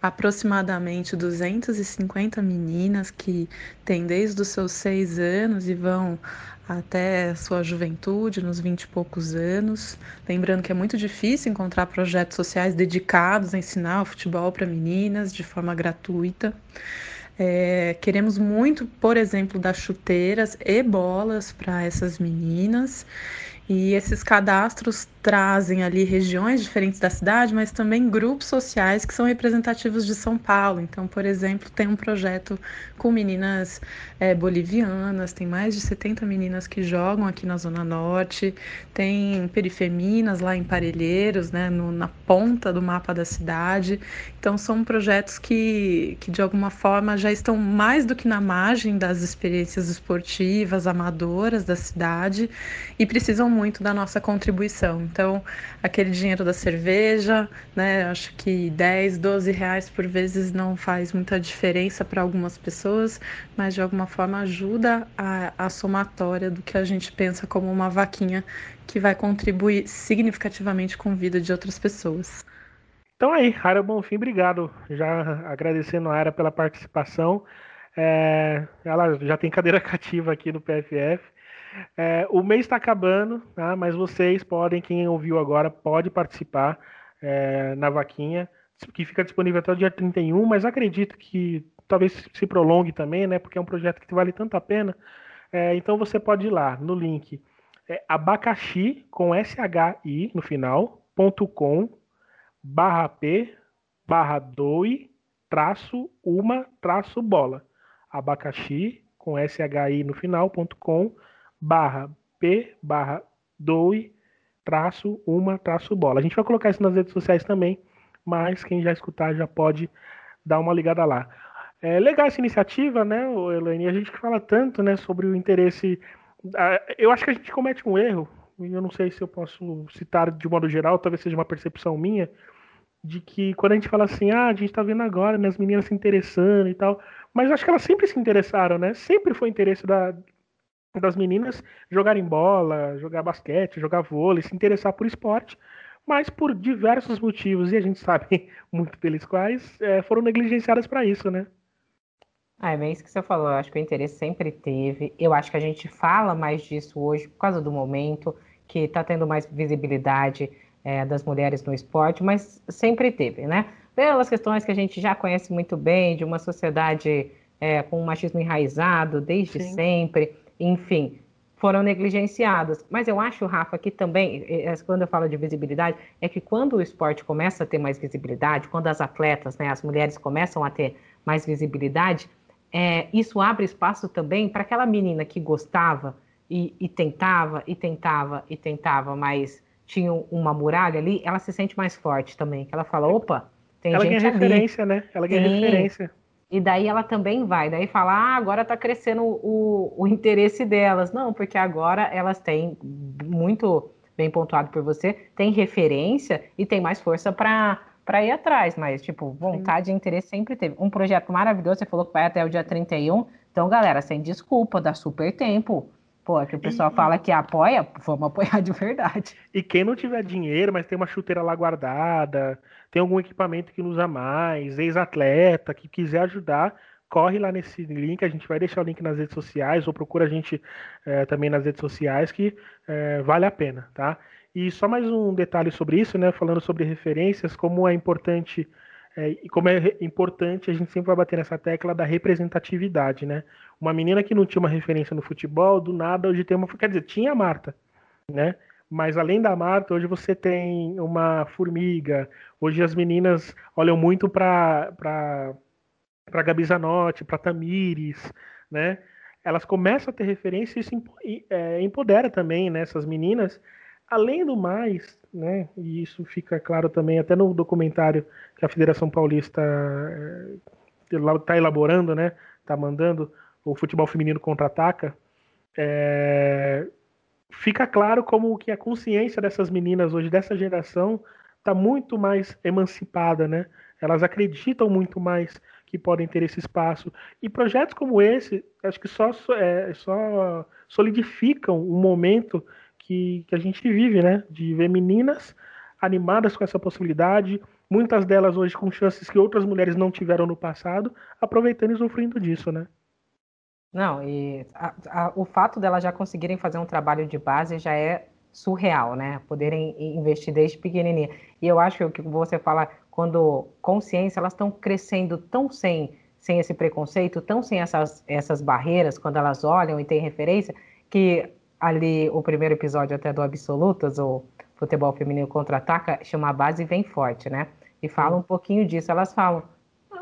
aproximadamente 250 meninas que têm desde os seus seis anos e vão até sua juventude, nos vinte e poucos anos. Lembrando que é muito difícil encontrar projetos sociais dedicados a ensinar o futebol para meninas de forma gratuita. É, queremos muito, por exemplo, dar chuteiras e bolas para essas meninas. E esses cadastros trazem ali regiões diferentes da cidade, mas também grupos sociais que são representativos de São Paulo. Então, por exemplo, tem um projeto com meninas é, bolivianas, tem mais de 70 meninas que jogam aqui na Zona Norte, tem perifeminas lá em Parelheiros, né, no, na ponta do mapa da cidade. Então, são projetos que, que, de alguma forma, já estão mais do que na margem das experiências esportivas, amadoras da cidade e precisam muito da nossa contribuição. Então, aquele dinheiro da cerveja, né? Acho que 10, 12 reais por vezes não faz muita diferença para algumas pessoas, mas de alguma forma ajuda a, a somatória do que a gente pensa como uma vaquinha que vai contribuir significativamente com a vida de outras pessoas. Então aí, Ara Bonfim, obrigado. Já agradecendo a Ara pela participação. É, ela já tem cadeira cativa aqui no PFF. É, o mês está acabando, tá? mas vocês podem, quem ouviu agora, pode participar é, na vaquinha, que fica disponível até o dia 31, mas acredito que talvez se prolongue também, né? Porque é um projeto que vale tanto a pena. É, então você pode ir lá no link é, abacaxi com SHI no final, ponto com, barra P, barra doi, traço, uma, traço, bola. Abacaxi com SHI no final, ponto com, barra P barra doe traço uma traço bola. A gente vai colocar isso nas redes sociais também, mas quem já escutar já pode dar uma ligada lá. É legal essa iniciativa, né, Elaine? A gente fala tanto, né, sobre o interesse. Eu acho que a gente comete um erro, e eu não sei se eu posso citar de modo geral, talvez seja uma percepção minha, de que quando a gente fala assim, ah, a gente tá vendo agora, né, as meninas se interessando e tal, mas acho que elas sempre se interessaram, né? Sempre foi interesse da, das meninas jogarem bola, jogar basquete, jogar vôlei, se interessar por esporte, mas por diversos motivos, e a gente sabe muito deles quais, é, foram negligenciadas para isso, né? Ah, é bem isso que você falou. Eu acho que o interesse sempre teve. Eu acho que a gente fala mais disso hoje por causa do momento, que está tendo mais visibilidade é, das mulheres no esporte, mas sempre teve, né? Pelas questões que a gente já conhece muito bem, de uma sociedade é, com um machismo enraizado desde Sim. sempre, enfim, foram negligenciadas. Mas eu acho, Rafa, que também, quando eu falo de visibilidade, é que quando o esporte começa a ter mais visibilidade, quando as atletas, né, as mulheres começam a ter mais visibilidade, é, isso abre espaço também para aquela menina que gostava e, e, tentava, e tentava, e tentava, mas tinha uma muralha ali, ela se sente mais forte também. Ela fala, opa, tem ela gente ganha ali. referência, né? Ela ganha Sim. referência. E daí ela também vai, daí fala, ah, agora tá crescendo o, o interesse delas. Não, porque agora elas têm, muito bem pontuado por você, tem referência e tem mais força para para ir atrás, mas, tipo, vontade e interesse sempre teve. Um projeto maravilhoso, você falou que vai até o dia 31. Então, galera, sem desculpa, dá super tempo. Pô, é que o pessoal E- fala que apoia, vamos apoiar de verdade. E quem não tiver dinheiro, mas tem uma chuteira lá guardada, tem algum equipamento que não usa mais, ex-atleta, que quiser ajudar, corre lá nesse link. A gente vai deixar o link nas redes sociais, ou procura a gente eh, também nas redes sociais, que eh, vale a pena, tá? E só mais um detalhe sobre isso, né? Falando sobre referências, como é importante. eh, e como é importante, a gente sempre vai bater nessa tecla da representatividade, né? Uma menina que não tinha uma referência no futebol, do nada hoje tem uma. Quer dizer, tinha a Marta, né? Mas além da Marta, hoje você tem uma formiga. Hoje as meninas olham muito para para Gabi Zanotti, para Tamires, né? Elas começam a ter referência e isso é, empodera também né, essas meninas. Além do mais, né? E isso fica claro também até no documentário que a Federação Paulista está elaborando, né? Está mandando o futebol feminino contra-ataca. É, fica claro como que a consciência dessas meninas hoje, dessa geração, está muito mais emancipada, né? Elas acreditam muito mais que podem ter esse espaço. E projetos como esse, acho que só, é, só solidificam o momento que, que a gente vive, né? De ver meninas animadas com essa possibilidade, muitas delas hoje com chances que outras mulheres não tiveram no passado, aproveitando e usufruindo disso, né? Não, e a- a- o fato delas já conseguirem fazer um trabalho de base já é surreal, né? Poderem investir desde pequenininha. E eu acho que o que você fala, quando consciência, elas estão crescendo tão sem, sem esse preconceito, tão sem essas, essas barreiras, quando elas olham e têm referência, que ali o primeiro episódio até do Absolutas, o Futebol Feminino Contra-Ataca, chama a base vem forte, né? E fala um pouquinho disso. Elas falam,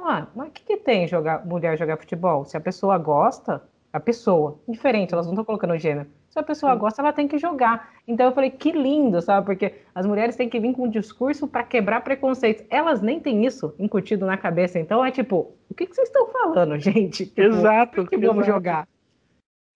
ah, mas o que, que tem jogar, mulher jogar futebol? Se a pessoa gosta, a pessoa, diferente, elas não estão colocando gênero. Se a pessoa gosta, ela tem que jogar. Então eu falei, que lindo, sabe? Porque as mulheres têm que vir com um discurso para quebrar preconceitos. Elas nem têm isso incutido na cabeça. Então é tipo, o que, que vocês estão falando, gente? Tipo, Exato. Que vamos exato. jogar.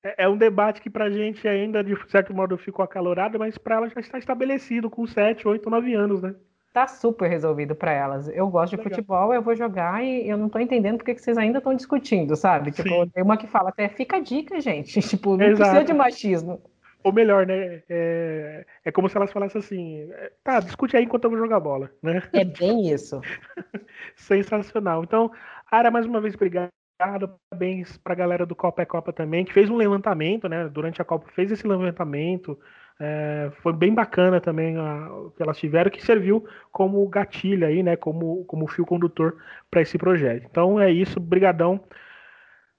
É é um debate que pra gente ainda, de certo modo, ficou acalorado, mas pra ela já está estabelecido com 7, 8, 9 anos, né? Tá super resolvido para elas. Eu gosto de Legal. futebol, eu vou jogar e eu não tô entendendo por que que vocês ainda estão discutindo, sabe? Tipo, Sim. tem uma que fala até, fica a dica, gente. Tipo, não Exato. precisa de machismo. Ou melhor, né? É, é como se elas falassem assim: é, tá, discute aí enquanto eu vou jogar bola, né? É bem isso. Sensacional. Então, Ara, mais uma vez, obrigado. Parabéns pra galera do Copa é Copa também, que fez um levantamento, né? Durante a Copa fez esse levantamento. É, foi bem bacana também a- o que elas tiveram, que serviu como gatilho aí, né? Como, como fio condutor para esse projeto. Então é isso, brigadão.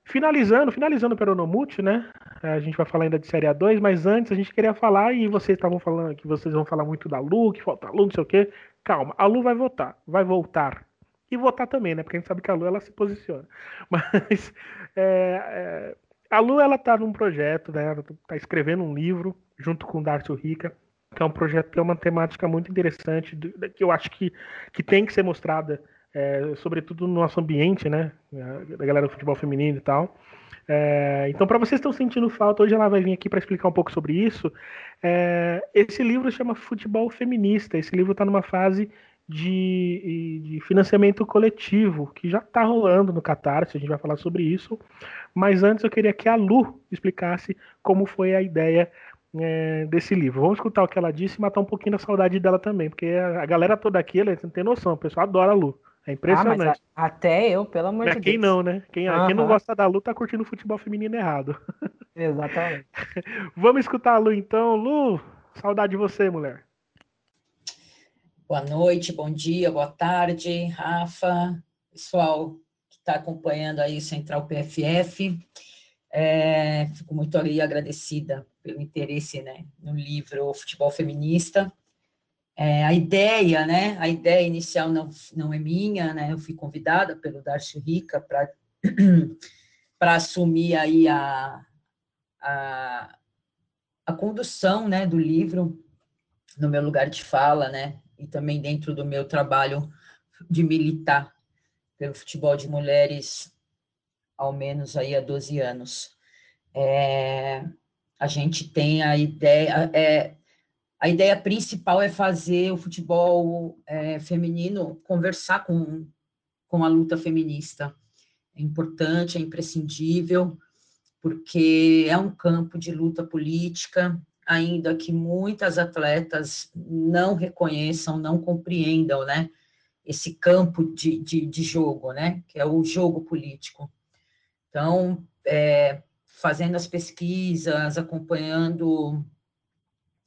Finalizando, finalizando o Peronomute, né? A gente vai falar ainda de Série A2, mas antes a gente queria falar, e vocês estavam falando que vocês vão falar muito da Lu, que falta a Lu, não sei o quê. Calma, a Lu vai votar, vai voltar. E votar também, né? Porque a gente sabe que a Lu ela se posiciona. Mas é, é, a Lu ela tá num projeto, né? Ela tá escrevendo um livro junto com o Darcio Rica, que é um projeto que é uma temática muito interessante, que eu acho que, que tem que ser mostrada, é, sobretudo no nosso ambiente, né? Da galera do futebol feminino e tal. É, então, para vocês que estão sentindo falta, hoje ela vai vir aqui para explicar um pouco sobre isso. É, esse livro chama Futebol Feminista. Esse livro está numa fase de, de financiamento coletivo, que já está rolando no Catarse, a gente vai falar sobre isso. Mas antes eu queria que a Lu explicasse como foi a ideia é, desse livro. Vamos escutar o que ela disse e matar um pouquinho da saudade dela também, porque a galera toda aqui, ela não tem noção, o pessoal adora a Lu. É Ah, impressionante. mas a- até eu, pelo amor Mas de quem Deus. não, né? Quem, quem não gosta da Lu tá curtindo o futebol feminino errado. Exatamente. Vamos escutar a Lu então. Lu, saudade de você, mulher. Boa noite, bom dia, boa tarde, Rafa, pessoal que está acompanhando aí o Central PFF. É, fico muito ali agradecida pelo interesse né, no livro Futebol Feminista. É, a ideia, né, a ideia inicial não, não é minha, né, eu fui convidada pelo Darcio Rica para assumir aí a, a, a condução, né, do livro no meu lugar de fala, né? E também dentro do meu trabalho de militar pelo futebol de mulheres, ao menos aí há 12 anos. É, a gente tem a ideia, é, a ideia principal é fazer o futebol é, feminino conversar com, com a luta feminista. É importante, é imprescindível, porque é um campo de luta política, ainda que muitas atletas não reconheçam, não compreendam, né, esse campo de, de, de jogo, né, que é o jogo político. Então, é, fazendo as pesquisas, acompanhando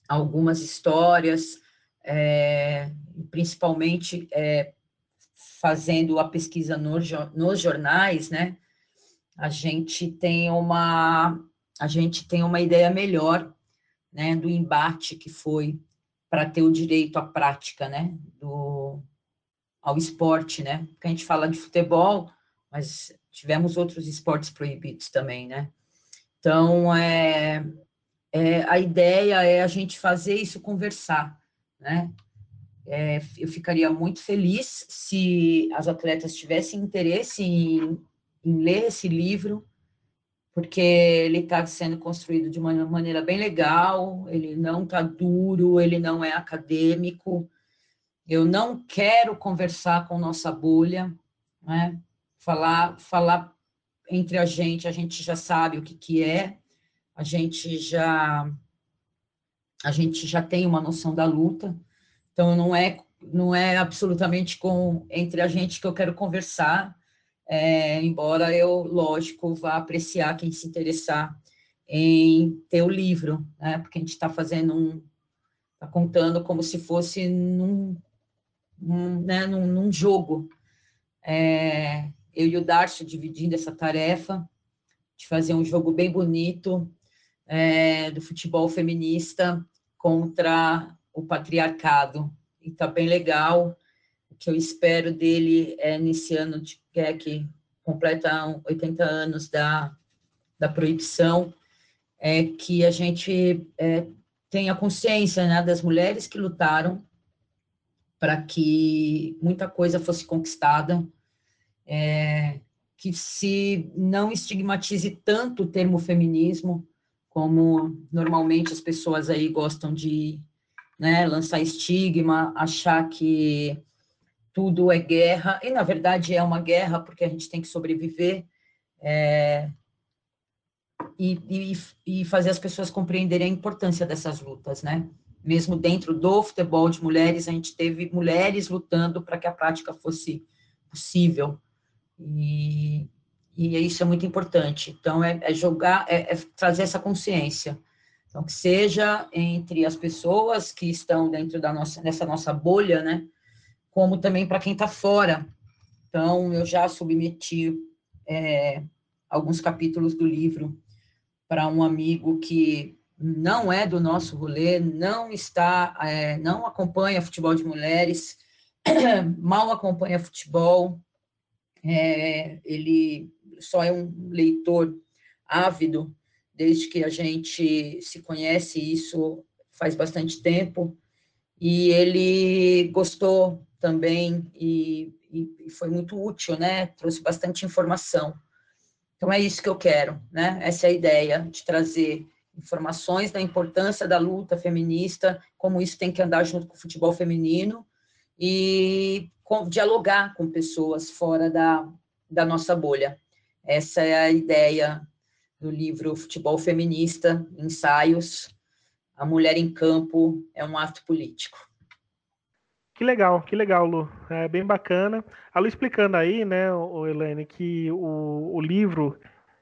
algumas histórias, é, principalmente é, fazendo a pesquisa no, nos jornais, né, a gente tem uma a gente tem uma ideia melhor, né, do embate que foi para ter o direito à prática, né, do ao esporte, né? Porque a gente fala de futebol, mas tivemos outros esportes proibidos também, né? Então, é, é, a ideia é a gente fazer isso conversar, né? É, eu ficaria muito feliz se as atletas tivessem interesse em, em ler esse livro, porque ele está sendo construído de uma maneira bem legal, ele não está duro, ele não é acadêmico. Eu não quero conversar com nossa bolha, né? falar, falar entre a gente, a gente já sabe o que, que é, a gente já a gente já tem uma noção da luta, então não é não é absolutamente com entre a gente que eu quero conversar, é, embora eu lógico vá apreciar quem se interessar em ter o livro, né? Porque a gente está fazendo um está contando como se fosse num, num, né, num, num jogo. É, eu e o Darcio dividindo essa tarefa de fazer um jogo bem bonito é, do futebol feminista contra o patriarcado. E está bem legal. O que eu espero dele é nesse ano de, que, é que completa 80 anos da, da proibição, é que a gente é, tenha consciência né, das mulheres que lutaram para que muita coisa fosse conquistada é, que se não estigmatize tanto o termo feminismo, como normalmente as pessoas aí gostam de né, lançar estigma, achar que tudo é guerra, e na verdade é uma guerra porque a gente tem que sobreviver, é, e, e, e, fazer as pessoas compreenderem a importância dessas lutas, né? Mesmo dentro do futebol de mulheres, a gente teve mulheres lutando para que a prática fosse possível. E, e isso é muito importante. Então, é, é jogar, é, é, trazer essa consciência. Então, que seja entre as pessoas que estão dentro da nossa, dessa nossa bolha, né? Como também para quem está fora. Então, eu já submeti é, alguns capítulos do livro para um amigo que não é do nosso rolê, não está, é, não acompanha futebol de mulheres, mal acompanha futebol, é, ele só é um leitor ávido desde que a gente se conhece, isso faz bastante tempo, e ele gostou também e, e, foi muito útil, né? Trouxe bastante informação. Então é isso que eu quero, né? Essa é a ideia de trazer informações da importância da luta feminista, como isso tem que andar junto com o futebol feminino e dialogar com pessoas fora da, da nossa bolha. Essa é a ideia do livro Futebol Feminista, Ensaios, A Mulher em Campo é um Ato Político. Que legal, que legal, Lu. É bem bacana. A Lu explicando aí, né, o que o, o livro,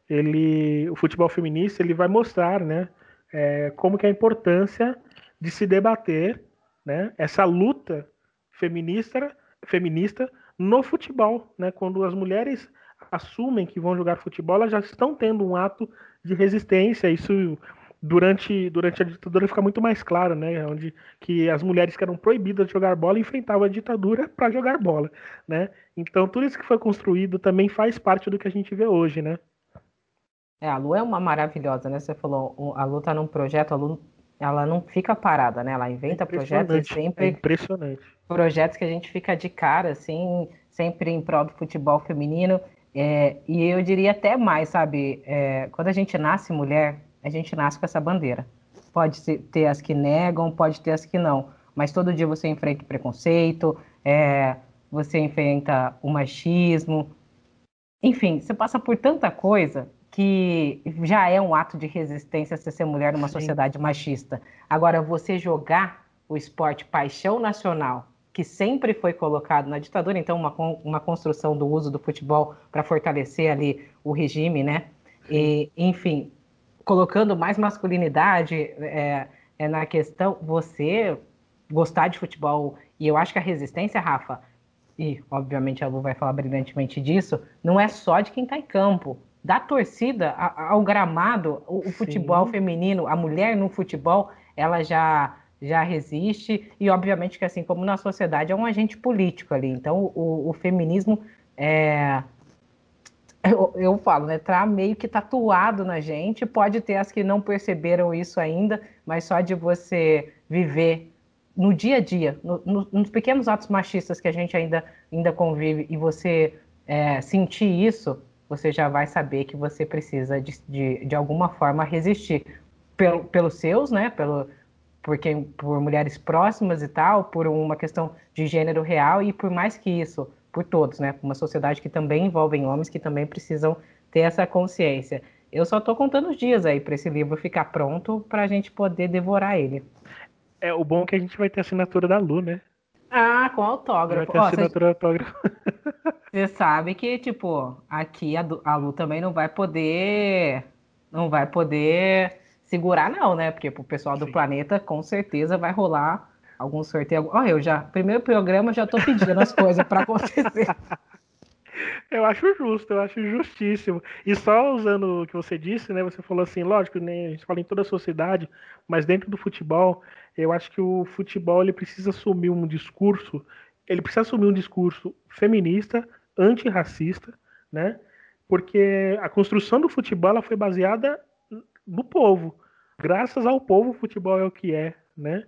ele, o futebol feminista, ele vai mostrar, né, é, como que é a importância de se debater, né, essa luta feminista feminista no futebol, né? Quando as mulheres assumem que vão jogar futebol, elas já estão tendo um ato de resistência. Isso durante, durante a ditadura fica muito mais claro, né? Onde que as mulheres que eram proibidas de jogar bola enfrentavam a ditadura para jogar bola, né? Então tudo isso que foi construído também faz parte do que a gente vê hoje, né? É, a Lu é uma maravilhosa, né? Você falou, a Lu tá num projeto, a Lu ela não fica parada, né? Ela inventa é projetos e sempre. É impressionante. Projetos que a gente fica de cara, assim, sempre em prol do futebol feminino. É, e eu diria até mais, sabe? É, quando a gente nasce mulher, a gente nasce com essa bandeira. Pode ter as que negam, pode ter as que não. Mas todo dia você enfrenta o preconceito, é, você enfrenta o machismo. Enfim, você passa por tanta coisa que já é um ato de resistência você ser mulher numa Sim. sociedade machista. Agora, você jogar o esporte paixão nacional, que sempre foi colocado na ditadura, então uma, uma construção do uso do futebol para fortalecer ali o regime, né? E, enfim, colocando mais masculinidade é, é na questão, você gostar de futebol, e eu acho que a resistência, Rafa, e obviamente a Lu vai falar brilhantemente disso, não é só de quem está em campo. Da torcida ao gramado, o, o futebol feminino, a mulher no futebol, ela já já resiste, e obviamente que assim como na sociedade é um agente político ali. Então o, o feminismo é, eu, eu falo, né? Tá meio que tatuado na gente. Pode ter as que não perceberam isso ainda, mas só de você viver no dia a dia, no, no, nos pequenos atos machistas que a gente ainda, ainda convive, e você é, sentir isso, você já vai saber que você precisa de, de, de alguma forma resistir. Pelo, pelos seus, né? Pelo, porque, por mulheres próximas e tal, por uma questão de gênero real, e por mais que isso, por todos, né? Uma sociedade que também envolve homens que também precisam ter essa consciência. Eu só estou contando os dias aí para esse livro ficar pronto para a gente poder devorar ele. É o bom é que a gente vai ter a assinatura da Lu, né? Ah, com autógrafo. Vai ter assinatura Ó, autógrafo. Você sabe que, tipo, aqui a, a Lu também não vai poder. Não vai poder segurar, não, né? Porque pro pessoal do Sim. planeta, com certeza vai rolar algum sorteio. Olha, eu já. Primeiro programa, já tô pedindo as coisas para acontecer. Eu acho justo, eu acho justíssimo. E só usando o que você disse, né? Você falou assim, lógico, né, a gente fala em toda a sociedade, mas dentro do futebol, eu acho que o futebol ele precisa assumir um discurso, ele precisa assumir um discurso feminista, antirracista, né? Porque a construção do futebol ela foi baseada no povo. Graças ao povo, o futebol é o que é, né?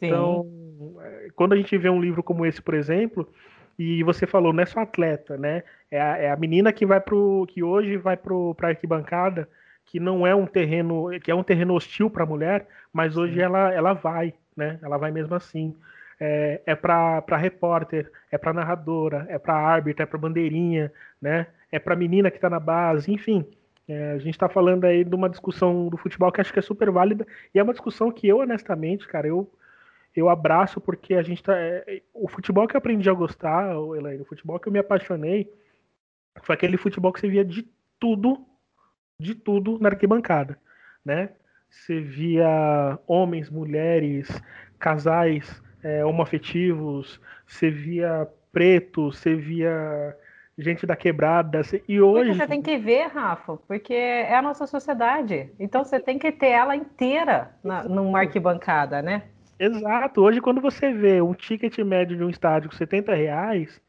Então, Sim. É, quando a gente vê um livro como esse, por exemplo, e você falou, não é só atleta, né? É a, é a menina que vai pro. que hoje vai pro, pra arquibancada, que não é um terreno. que é um terreno hostil para a mulher, mas hoje ela, ela vai, né? Ela vai mesmo assim. É, é para repórter, é para narradora, é para árbitra, é para bandeirinha, né? É para menina que está na base, enfim. É, a gente está falando aí de uma discussão do futebol que acho que é super válida e é uma discussão que eu, honestamente, cara, eu, eu abraço porque a gente tá. É, o futebol que eu aprendi a gostar, Elaine, o futebol que eu me apaixonei, foi aquele futebol que você via de tudo, de tudo na arquibancada, né? Você via homens, mulheres, casais é, homoafetivos, você via pretos, você via gente da quebrada. E hoje. Porque você tem que ver, Rafa, porque é a nossa sociedade. Então você tem que ter ela inteira na, numa arquibancada, né? Exato. Hoje, quando você vê um ticket médio de um estádio com 70 reais,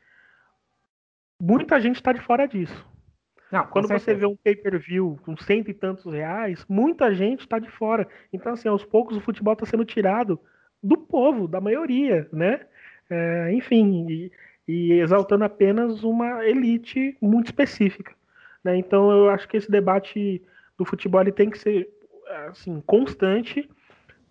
muita gente está de fora disso. Não, quando você vê um pay-per-view com cento e tantos reais, muita gente está de fora. Então, assim, aos poucos o futebol está sendo tirado do povo, da maioria, né? É, enfim, e, e, exaltando apenas uma elite muito específica. Né? Então, eu acho que esse debate do futebol ele tem que ser assim, constante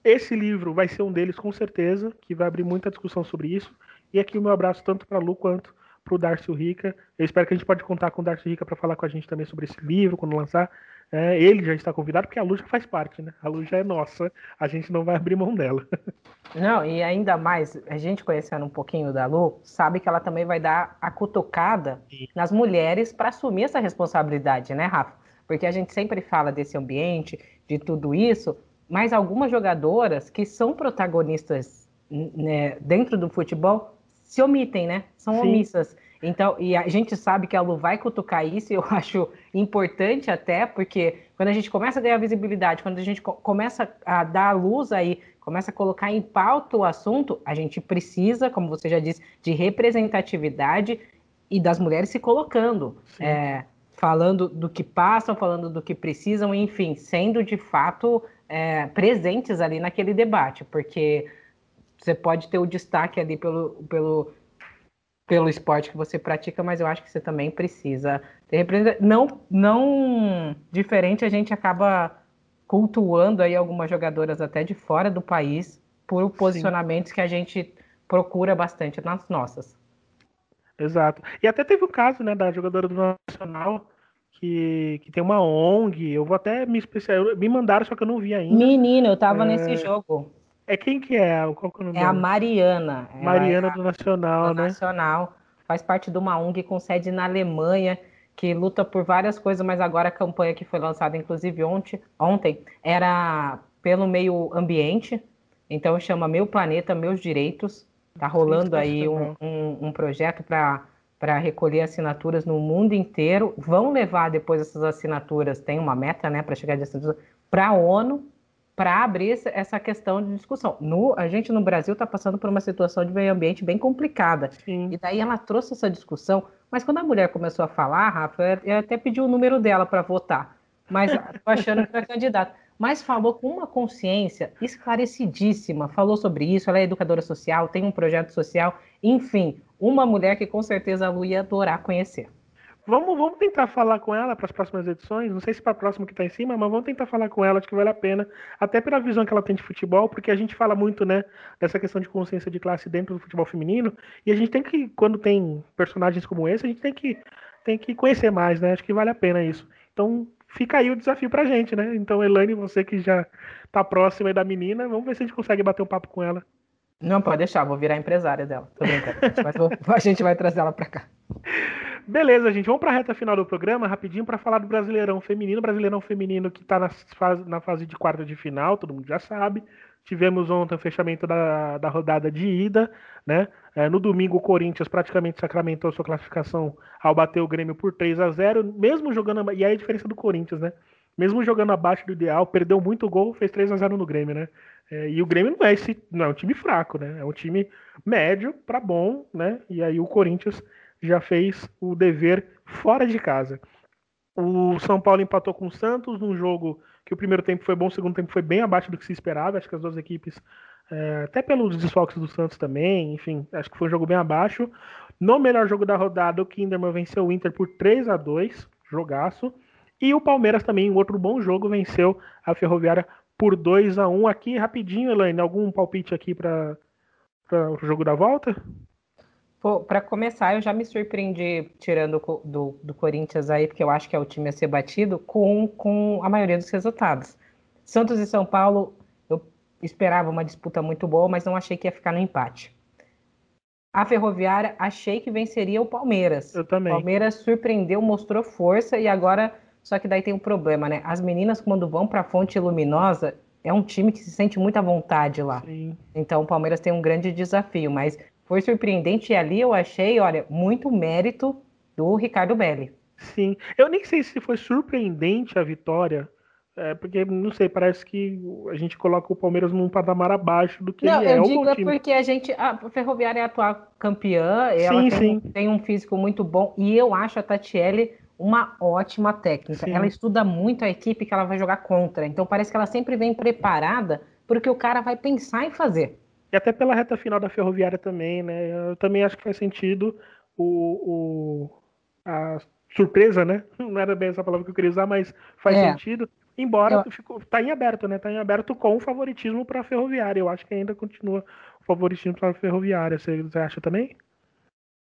esse livro vai ser um deles, com certeza, que vai abrir muita discussão sobre isso. E aqui o meu abraço tanto para a Lu quanto para o Darcio Rica. Eu espero que a gente pode contar com o Darcio Rica para falar com a gente também sobre esse livro, quando lançar. É, ele já está convidado, porque a Lu já faz parte, né? A Lu já é nossa, a gente não vai abrir mão dela. Não, e ainda mais, a gente conhecendo um pouquinho da Lu, sabe que ela também vai dar a cutucada Sim. nas mulheres para assumir essa responsabilidade, né, Rafa? Porque a gente sempre fala desse ambiente, de tudo isso, mas algumas jogadoras que são protagonistas né, dentro do futebol se omitem, né? São Sim. omissas. Então, e a gente sabe que a Lu vai cutucar isso, e eu acho importante até, porque quando a gente começa a ganhar visibilidade, quando a gente começa a dar luz aí, começa a colocar em pauta o assunto, a gente precisa, como você já disse, de representatividade e das mulheres se colocando. É, falando do que passam, falando do que precisam, enfim, sendo de fato é, presentes ali naquele debate, porque você pode ter o destaque ali pelo, pelo, pelo esporte que você pratica, mas eu acho que você também precisa ter representação. Não, não diferente, a gente acaba cultuando aí algumas jogadoras até de fora do país por posicionamentos Sim. que a gente procura bastante nas nossas. Exato. E até teve o caso, né, da jogadora do Nacional que, que tem uma ONG. Eu vou até me especializar. Me mandaram, só que eu não vi ainda. Menino, eu tava é... nesse jogo. É quem que é? Qual que é, o nome é a Mariana. Mariana é do Nacional, do né? Nacional. Faz parte de uma ONG com sede na Alemanha, que luta por várias coisas, mas agora a campanha que foi lançada, inclusive ontem, ontem era pelo meio ambiente. Então chama Meu Planeta, Meus Direitos. Tá rolando aí um, um, um projeto para para recolher assinaturas no mundo inteiro. Vão levar depois essas assinaturas, tem uma meta, né, para chegar de assinaturas para a ONU, para abrir essa questão de discussão. No, a gente no Brasil está passando por uma situação de meio ambiente bem complicada. Sim. E daí ela trouxe essa discussão. Mas quando a mulher começou a falar, Rafa, eu até pedi o número dela para votar. Mas estou achando que era candidata. Mas falou com uma consciência esclarecidíssima. Falou sobre isso. Ela é educadora social, tem um projeto social. Enfim, uma mulher que com certeza a Lu ia adorar conhecer. Vamos, vamos tentar falar com ela para as próximas edições. Não sei se para a próxima que está em cima, mas vamos tentar falar com ela. Acho que vale a pena. Até pela visão que ela tem de futebol, porque a gente fala muito, né, dessa questão de consciência de classe dentro do futebol feminino. E a gente tem que, quando tem personagens como esse, a gente tem que, tem que conhecer mais, né? Acho que vale a pena isso. Então, fica aí o desafio para a gente, né? Então, Elaine, você que já está próxima da menina, vamos ver se a gente consegue bater um papo com ela. Não, pode deixar, vou virar empresária dela. Tô brincando. A gente vai, trazer ela para cá. Beleza, gente. Vamos para a reta final do programa, rapidinho, para falar do Brasileirão Feminino. Brasileirão Feminino que está na fase, na fase de quarta de final, todo mundo já sabe. Tivemos ontem o fechamento da, da rodada de ida, né? É, no domingo, o Corinthians praticamente sacramentou sua classificação ao bater o Grêmio por 3 a 0 mesmo jogando. E aí a diferença do Corinthians, né? Mesmo jogando abaixo do ideal, perdeu muito gol, fez 3 a 0 no Grêmio, né? É, e o Grêmio não é, esse, não é um time fraco, né? É um time médio para bom, né? E aí o Corinthians já fez o dever fora de casa. O São Paulo empatou com o Santos num jogo que o primeiro tempo foi bom, o segundo tempo foi bem abaixo do que se esperava. Acho que as duas equipes, é, até pelos desfalques do Santos também, enfim, acho que foi um jogo bem abaixo. No melhor jogo da rodada, o Kinderman venceu o Inter por 3 a 2 jogaço. E o Palmeiras também, um outro bom jogo, venceu a Ferroviária por 2 a 1 aqui. Rapidinho, Elaine, algum palpite aqui para o jogo da volta? Para começar, eu já me surpreendi tirando do, do Corinthians aí, porque eu acho que é o time a ser batido, com, com a maioria dos resultados. Santos e São Paulo, eu esperava uma disputa muito boa, mas não achei que ia ficar no empate. A Ferroviária, achei que venceria o Palmeiras. Eu também. O Palmeiras surpreendeu, mostrou força e agora só que daí tem um problema, né? As meninas, quando vão para a Fonte Luminosa, é um time que se sente muita vontade lá. Sim. Então o Palmeiras tem um grande desafio, mas foi surpreendente e ali eu achei, olha, muito mérito do Ricardo Belli. Sim, eu nem sei se foi surpreendente a vitória, é, porque não sei, parece que a gente coloca o Palmeiras num patamar abaixo do que não, ele é. Eu digo é porque a gente, a Ferroviária é a atual campeã, ela sim, tem, sim. tem um físico muito bom e eu acho a Tatiele uma ótima técnica. Sim. Ela estuda muito a equipe que ela vai jogar contra. Então parece que ela sempre vem preparada porque o cara vai pensar em fazer. E até pela reta final da Ferroviária também, né? Eu também acho que faz sentido o, o a surpresa, né? Não era bem essa palavra que eu queria usar, mas faz é. sentido. Embora eu... ficou, tá em aberto, né? Tá em aberto com o favoritismo para a Ferroviária. Eu acho que ainda continua o favoritismo para a Ferroviária. Você, você acha também?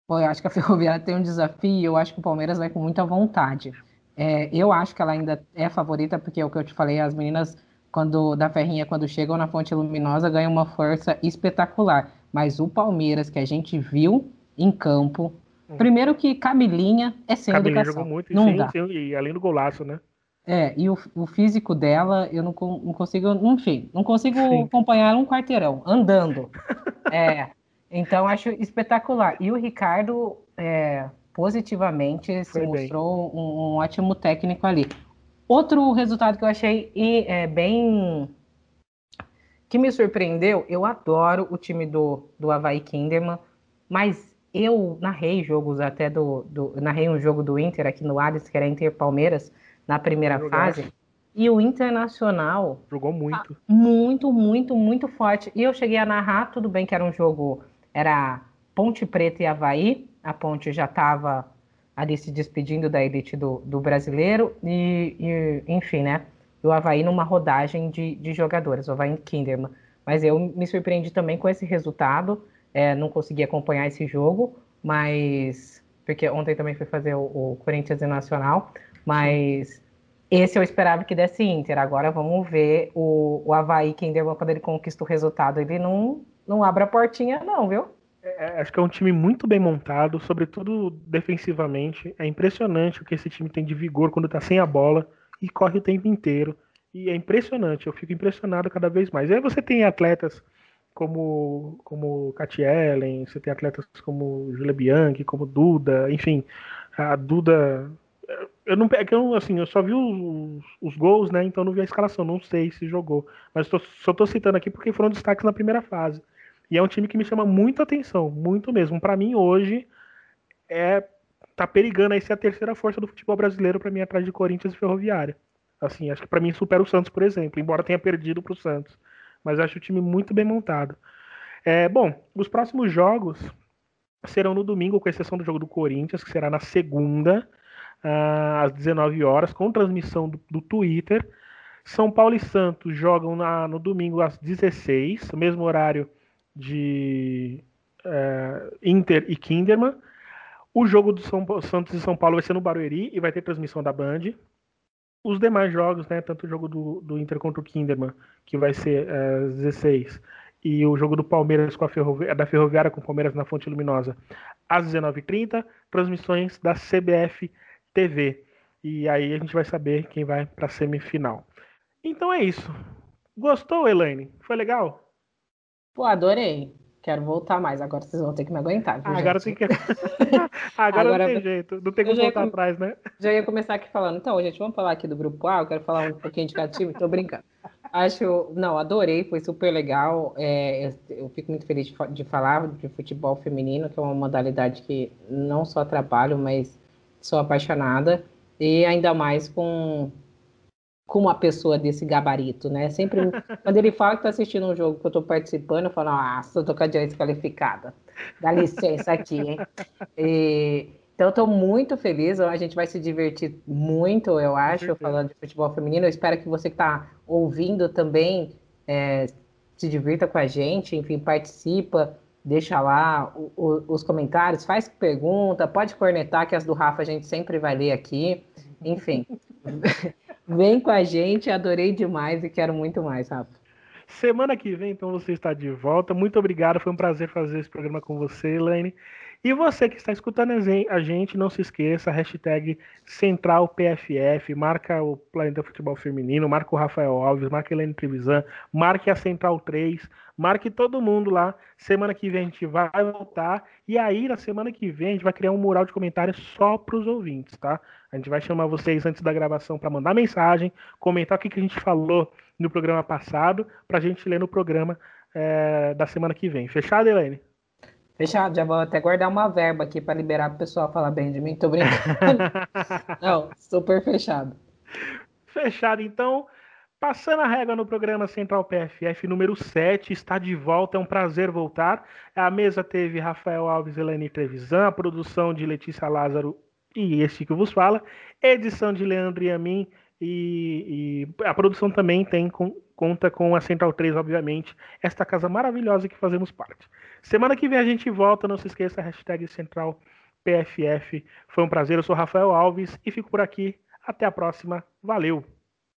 Pô, eu acho que a Ferroviária tem um desafio, eu acho que o Palmeiras vai com muita vontade. É, eu acho que ela ainda é favorita, porque é o que eu te falei, as meninas quando da Ferrinha, quando chegam na Fonte Luminosa, ganham uma força espetacular. Mas o Palmeiras, que a gente viu em campo, hum. primeiro que Camilinha é sem Camilinha educação. jogou muito, não sim, dá. Sim, e além do golaço, né? É, e o, o físico dela, eu não, não consigo, enfim, não consigo sim. acompanhar um quarteirão, andando. é, então, acho espetacular. E o Ricardo, é, positivamente, se Foi mostrou um, um, ótimo técnico ali. Outro resultado que eu achei é, bem. que me surpreendeu, eu adoro o time do, do Havaí Kinderman, mas eu narrei jogos até do, do. narrei um jogo do Inter aqui no Ares, que era Inter Palmeiras, na primeira fase. E o Internacional. Jogou muito. Tá muito, muito, muito forte. E eu cheguei a narrar, tudo bem que era um jogo. Era Ponte Preta e Havaí. A Ponte já estava ali se despedindo da elite do, do brasileiro. E, e, enfim, né? o Havaí numa rodagem de, de jogadores, o Havaí Kinderman. Mas eu me surpreendi também com esse resultado. É, não consegui acompanhar esse jogo, mas. Porque ontem também fui fazer o, o Corinthians e Nacional. Mas esse eu esperava que desse Inter. Agora vamos ver o, o Havaí Kinderman, quando ele conquista o resultado, ele não, não abre a portinha, não, viu? É, acho que é um time muito bem montado, sobretudo defensivamente. É impressionante o que esse time tem de vigor quando tá sem a bola e corre o tempo inteiro. E é impressionante, eu fico impressionado cada vez mais. E aí você tem atletas como como Katy Ellen, você tem atletas como Julia Bianchi, como Duda, enfim, a Duda eu não, é eu, assim, eu só vi os, os, gols, né? Então não vi a escalação, não sei se jogou. Mas tô, só tô citando aqui porque foram destaques na primeira fase. E é um time que me chama muito atenção, muito mesmo. Para mim, hoje, é tá perigando aí ser a terceira força do futebol brasileiro para mim atrás de Corinthians e Ferroviária. Assim, acho que para mim supera o Santos, por exemplo, embora tenha perdido para o Santos. Mas acho o time muito bem montado. É, bom, os próximos jogos serão no domingo, com exceção do jogo do Corinthians, que será na segunda, uh, às 19 horas, com transmissão do, do, Twitter. São Paulo e Santos jogam na, no domingo às 16, mesmo horário de uh, Inter e Kinderman. O jogo do São Santos e São Paulo vai ser no Barueri e vai ter transmissão da Band. Os demais jogos, né, tanto o jogo do, do Inter contra o Kinderman, que vai ser às uh, 16, e o jogo do Palmeiras com a Ferrovi da Ferroviária com o Palmeiras na Fonte Luminosa às 19h30, transmissões da CBF TV. E aí a gente vai saber quem vai para a semifinal. Então é isso. Gostou, Elaine? Foi legal? Pô, adorei. Quero voltar mais. Agora vocês vão ter que me aguentar. Viu, agora tem que. agora, agora, não tem jeito. Não tem como voltar atrás, né? Já ia começar aqui falando. Então, gente, vamos falar aqui do grupo A. Eu quero falar um pouquinho indicativo. Tô brincando. Acho. Não, adorei. Foi super legal. É, eu, eu, fico muito feliz de, de falar de futebol feminino, que é uma modalidade que não só trabalho, mas sou apaixonada. E ainda mais com com uma pessoa desse gabarito, né? Sempre, quando ele fala que está assistindo um jogo que eu estou participando, eu falo, nossa, eu tô com a direita qualificada. Dá licença aqui, hein? E, então, eu estou muito feliz, a gente vai se divertir muito, eu acho, falando de futebol feminino. Eu espero que você que está ouvindo também é, se divirta com a gente, enfim, participa, deixa lá o, o, os comentários, faz pergunta, pode cornetar, que as do Rafa a gente sempre vai ler aqui. Enfim. Vem com a gente, adorei demais e quero muito mais, Rafa. Semana que vem, então, você está de volta. Muito obrigado, foi um prazer fazer esse programa com você, Elaine. E você que está escutando a gente, não se esqueça, hashtag CentralPFF, marca o Planeta Futebol Feminino, marca o Rafael Alves, marca a Helene Trevisan, marque a Central 3, marque todo mundo lá. Semana que vem a gente vai voltar. E aí, na semana que vem, a gente vai criar um mural de comentários só para os ouvintes, tá? A gente vai chamar vocês antes da gravação para mandar mensagem, comentar o que, que a gente falou no programa passado, para a gente ler no programa é, da semana que vem. Fechado, Helene? Fechado, já vou até guardar uma verba aqui para liberar o pessoal falar bem de mim. Tô brincando. Não, super fechado. Fechado, então. Passando a régua no programa Central PFF número 7, está de volta, é um prazer voltar. A mesa teve Rafael Alves, Helene Trevisan, a produção de Letícia Lázaro e este que vos fala, edição de Leandro e a mim, e, e a produção também tem com, conta com a Central 3, obviamente, esta casa maravilhosa que fazemos parte. Semana que vem a gente volta, não se esqueça, hashtag Central PFF. Foi um prazer, eu sou Rafael Alves e fico por aqui. Até a próxima. Valeu!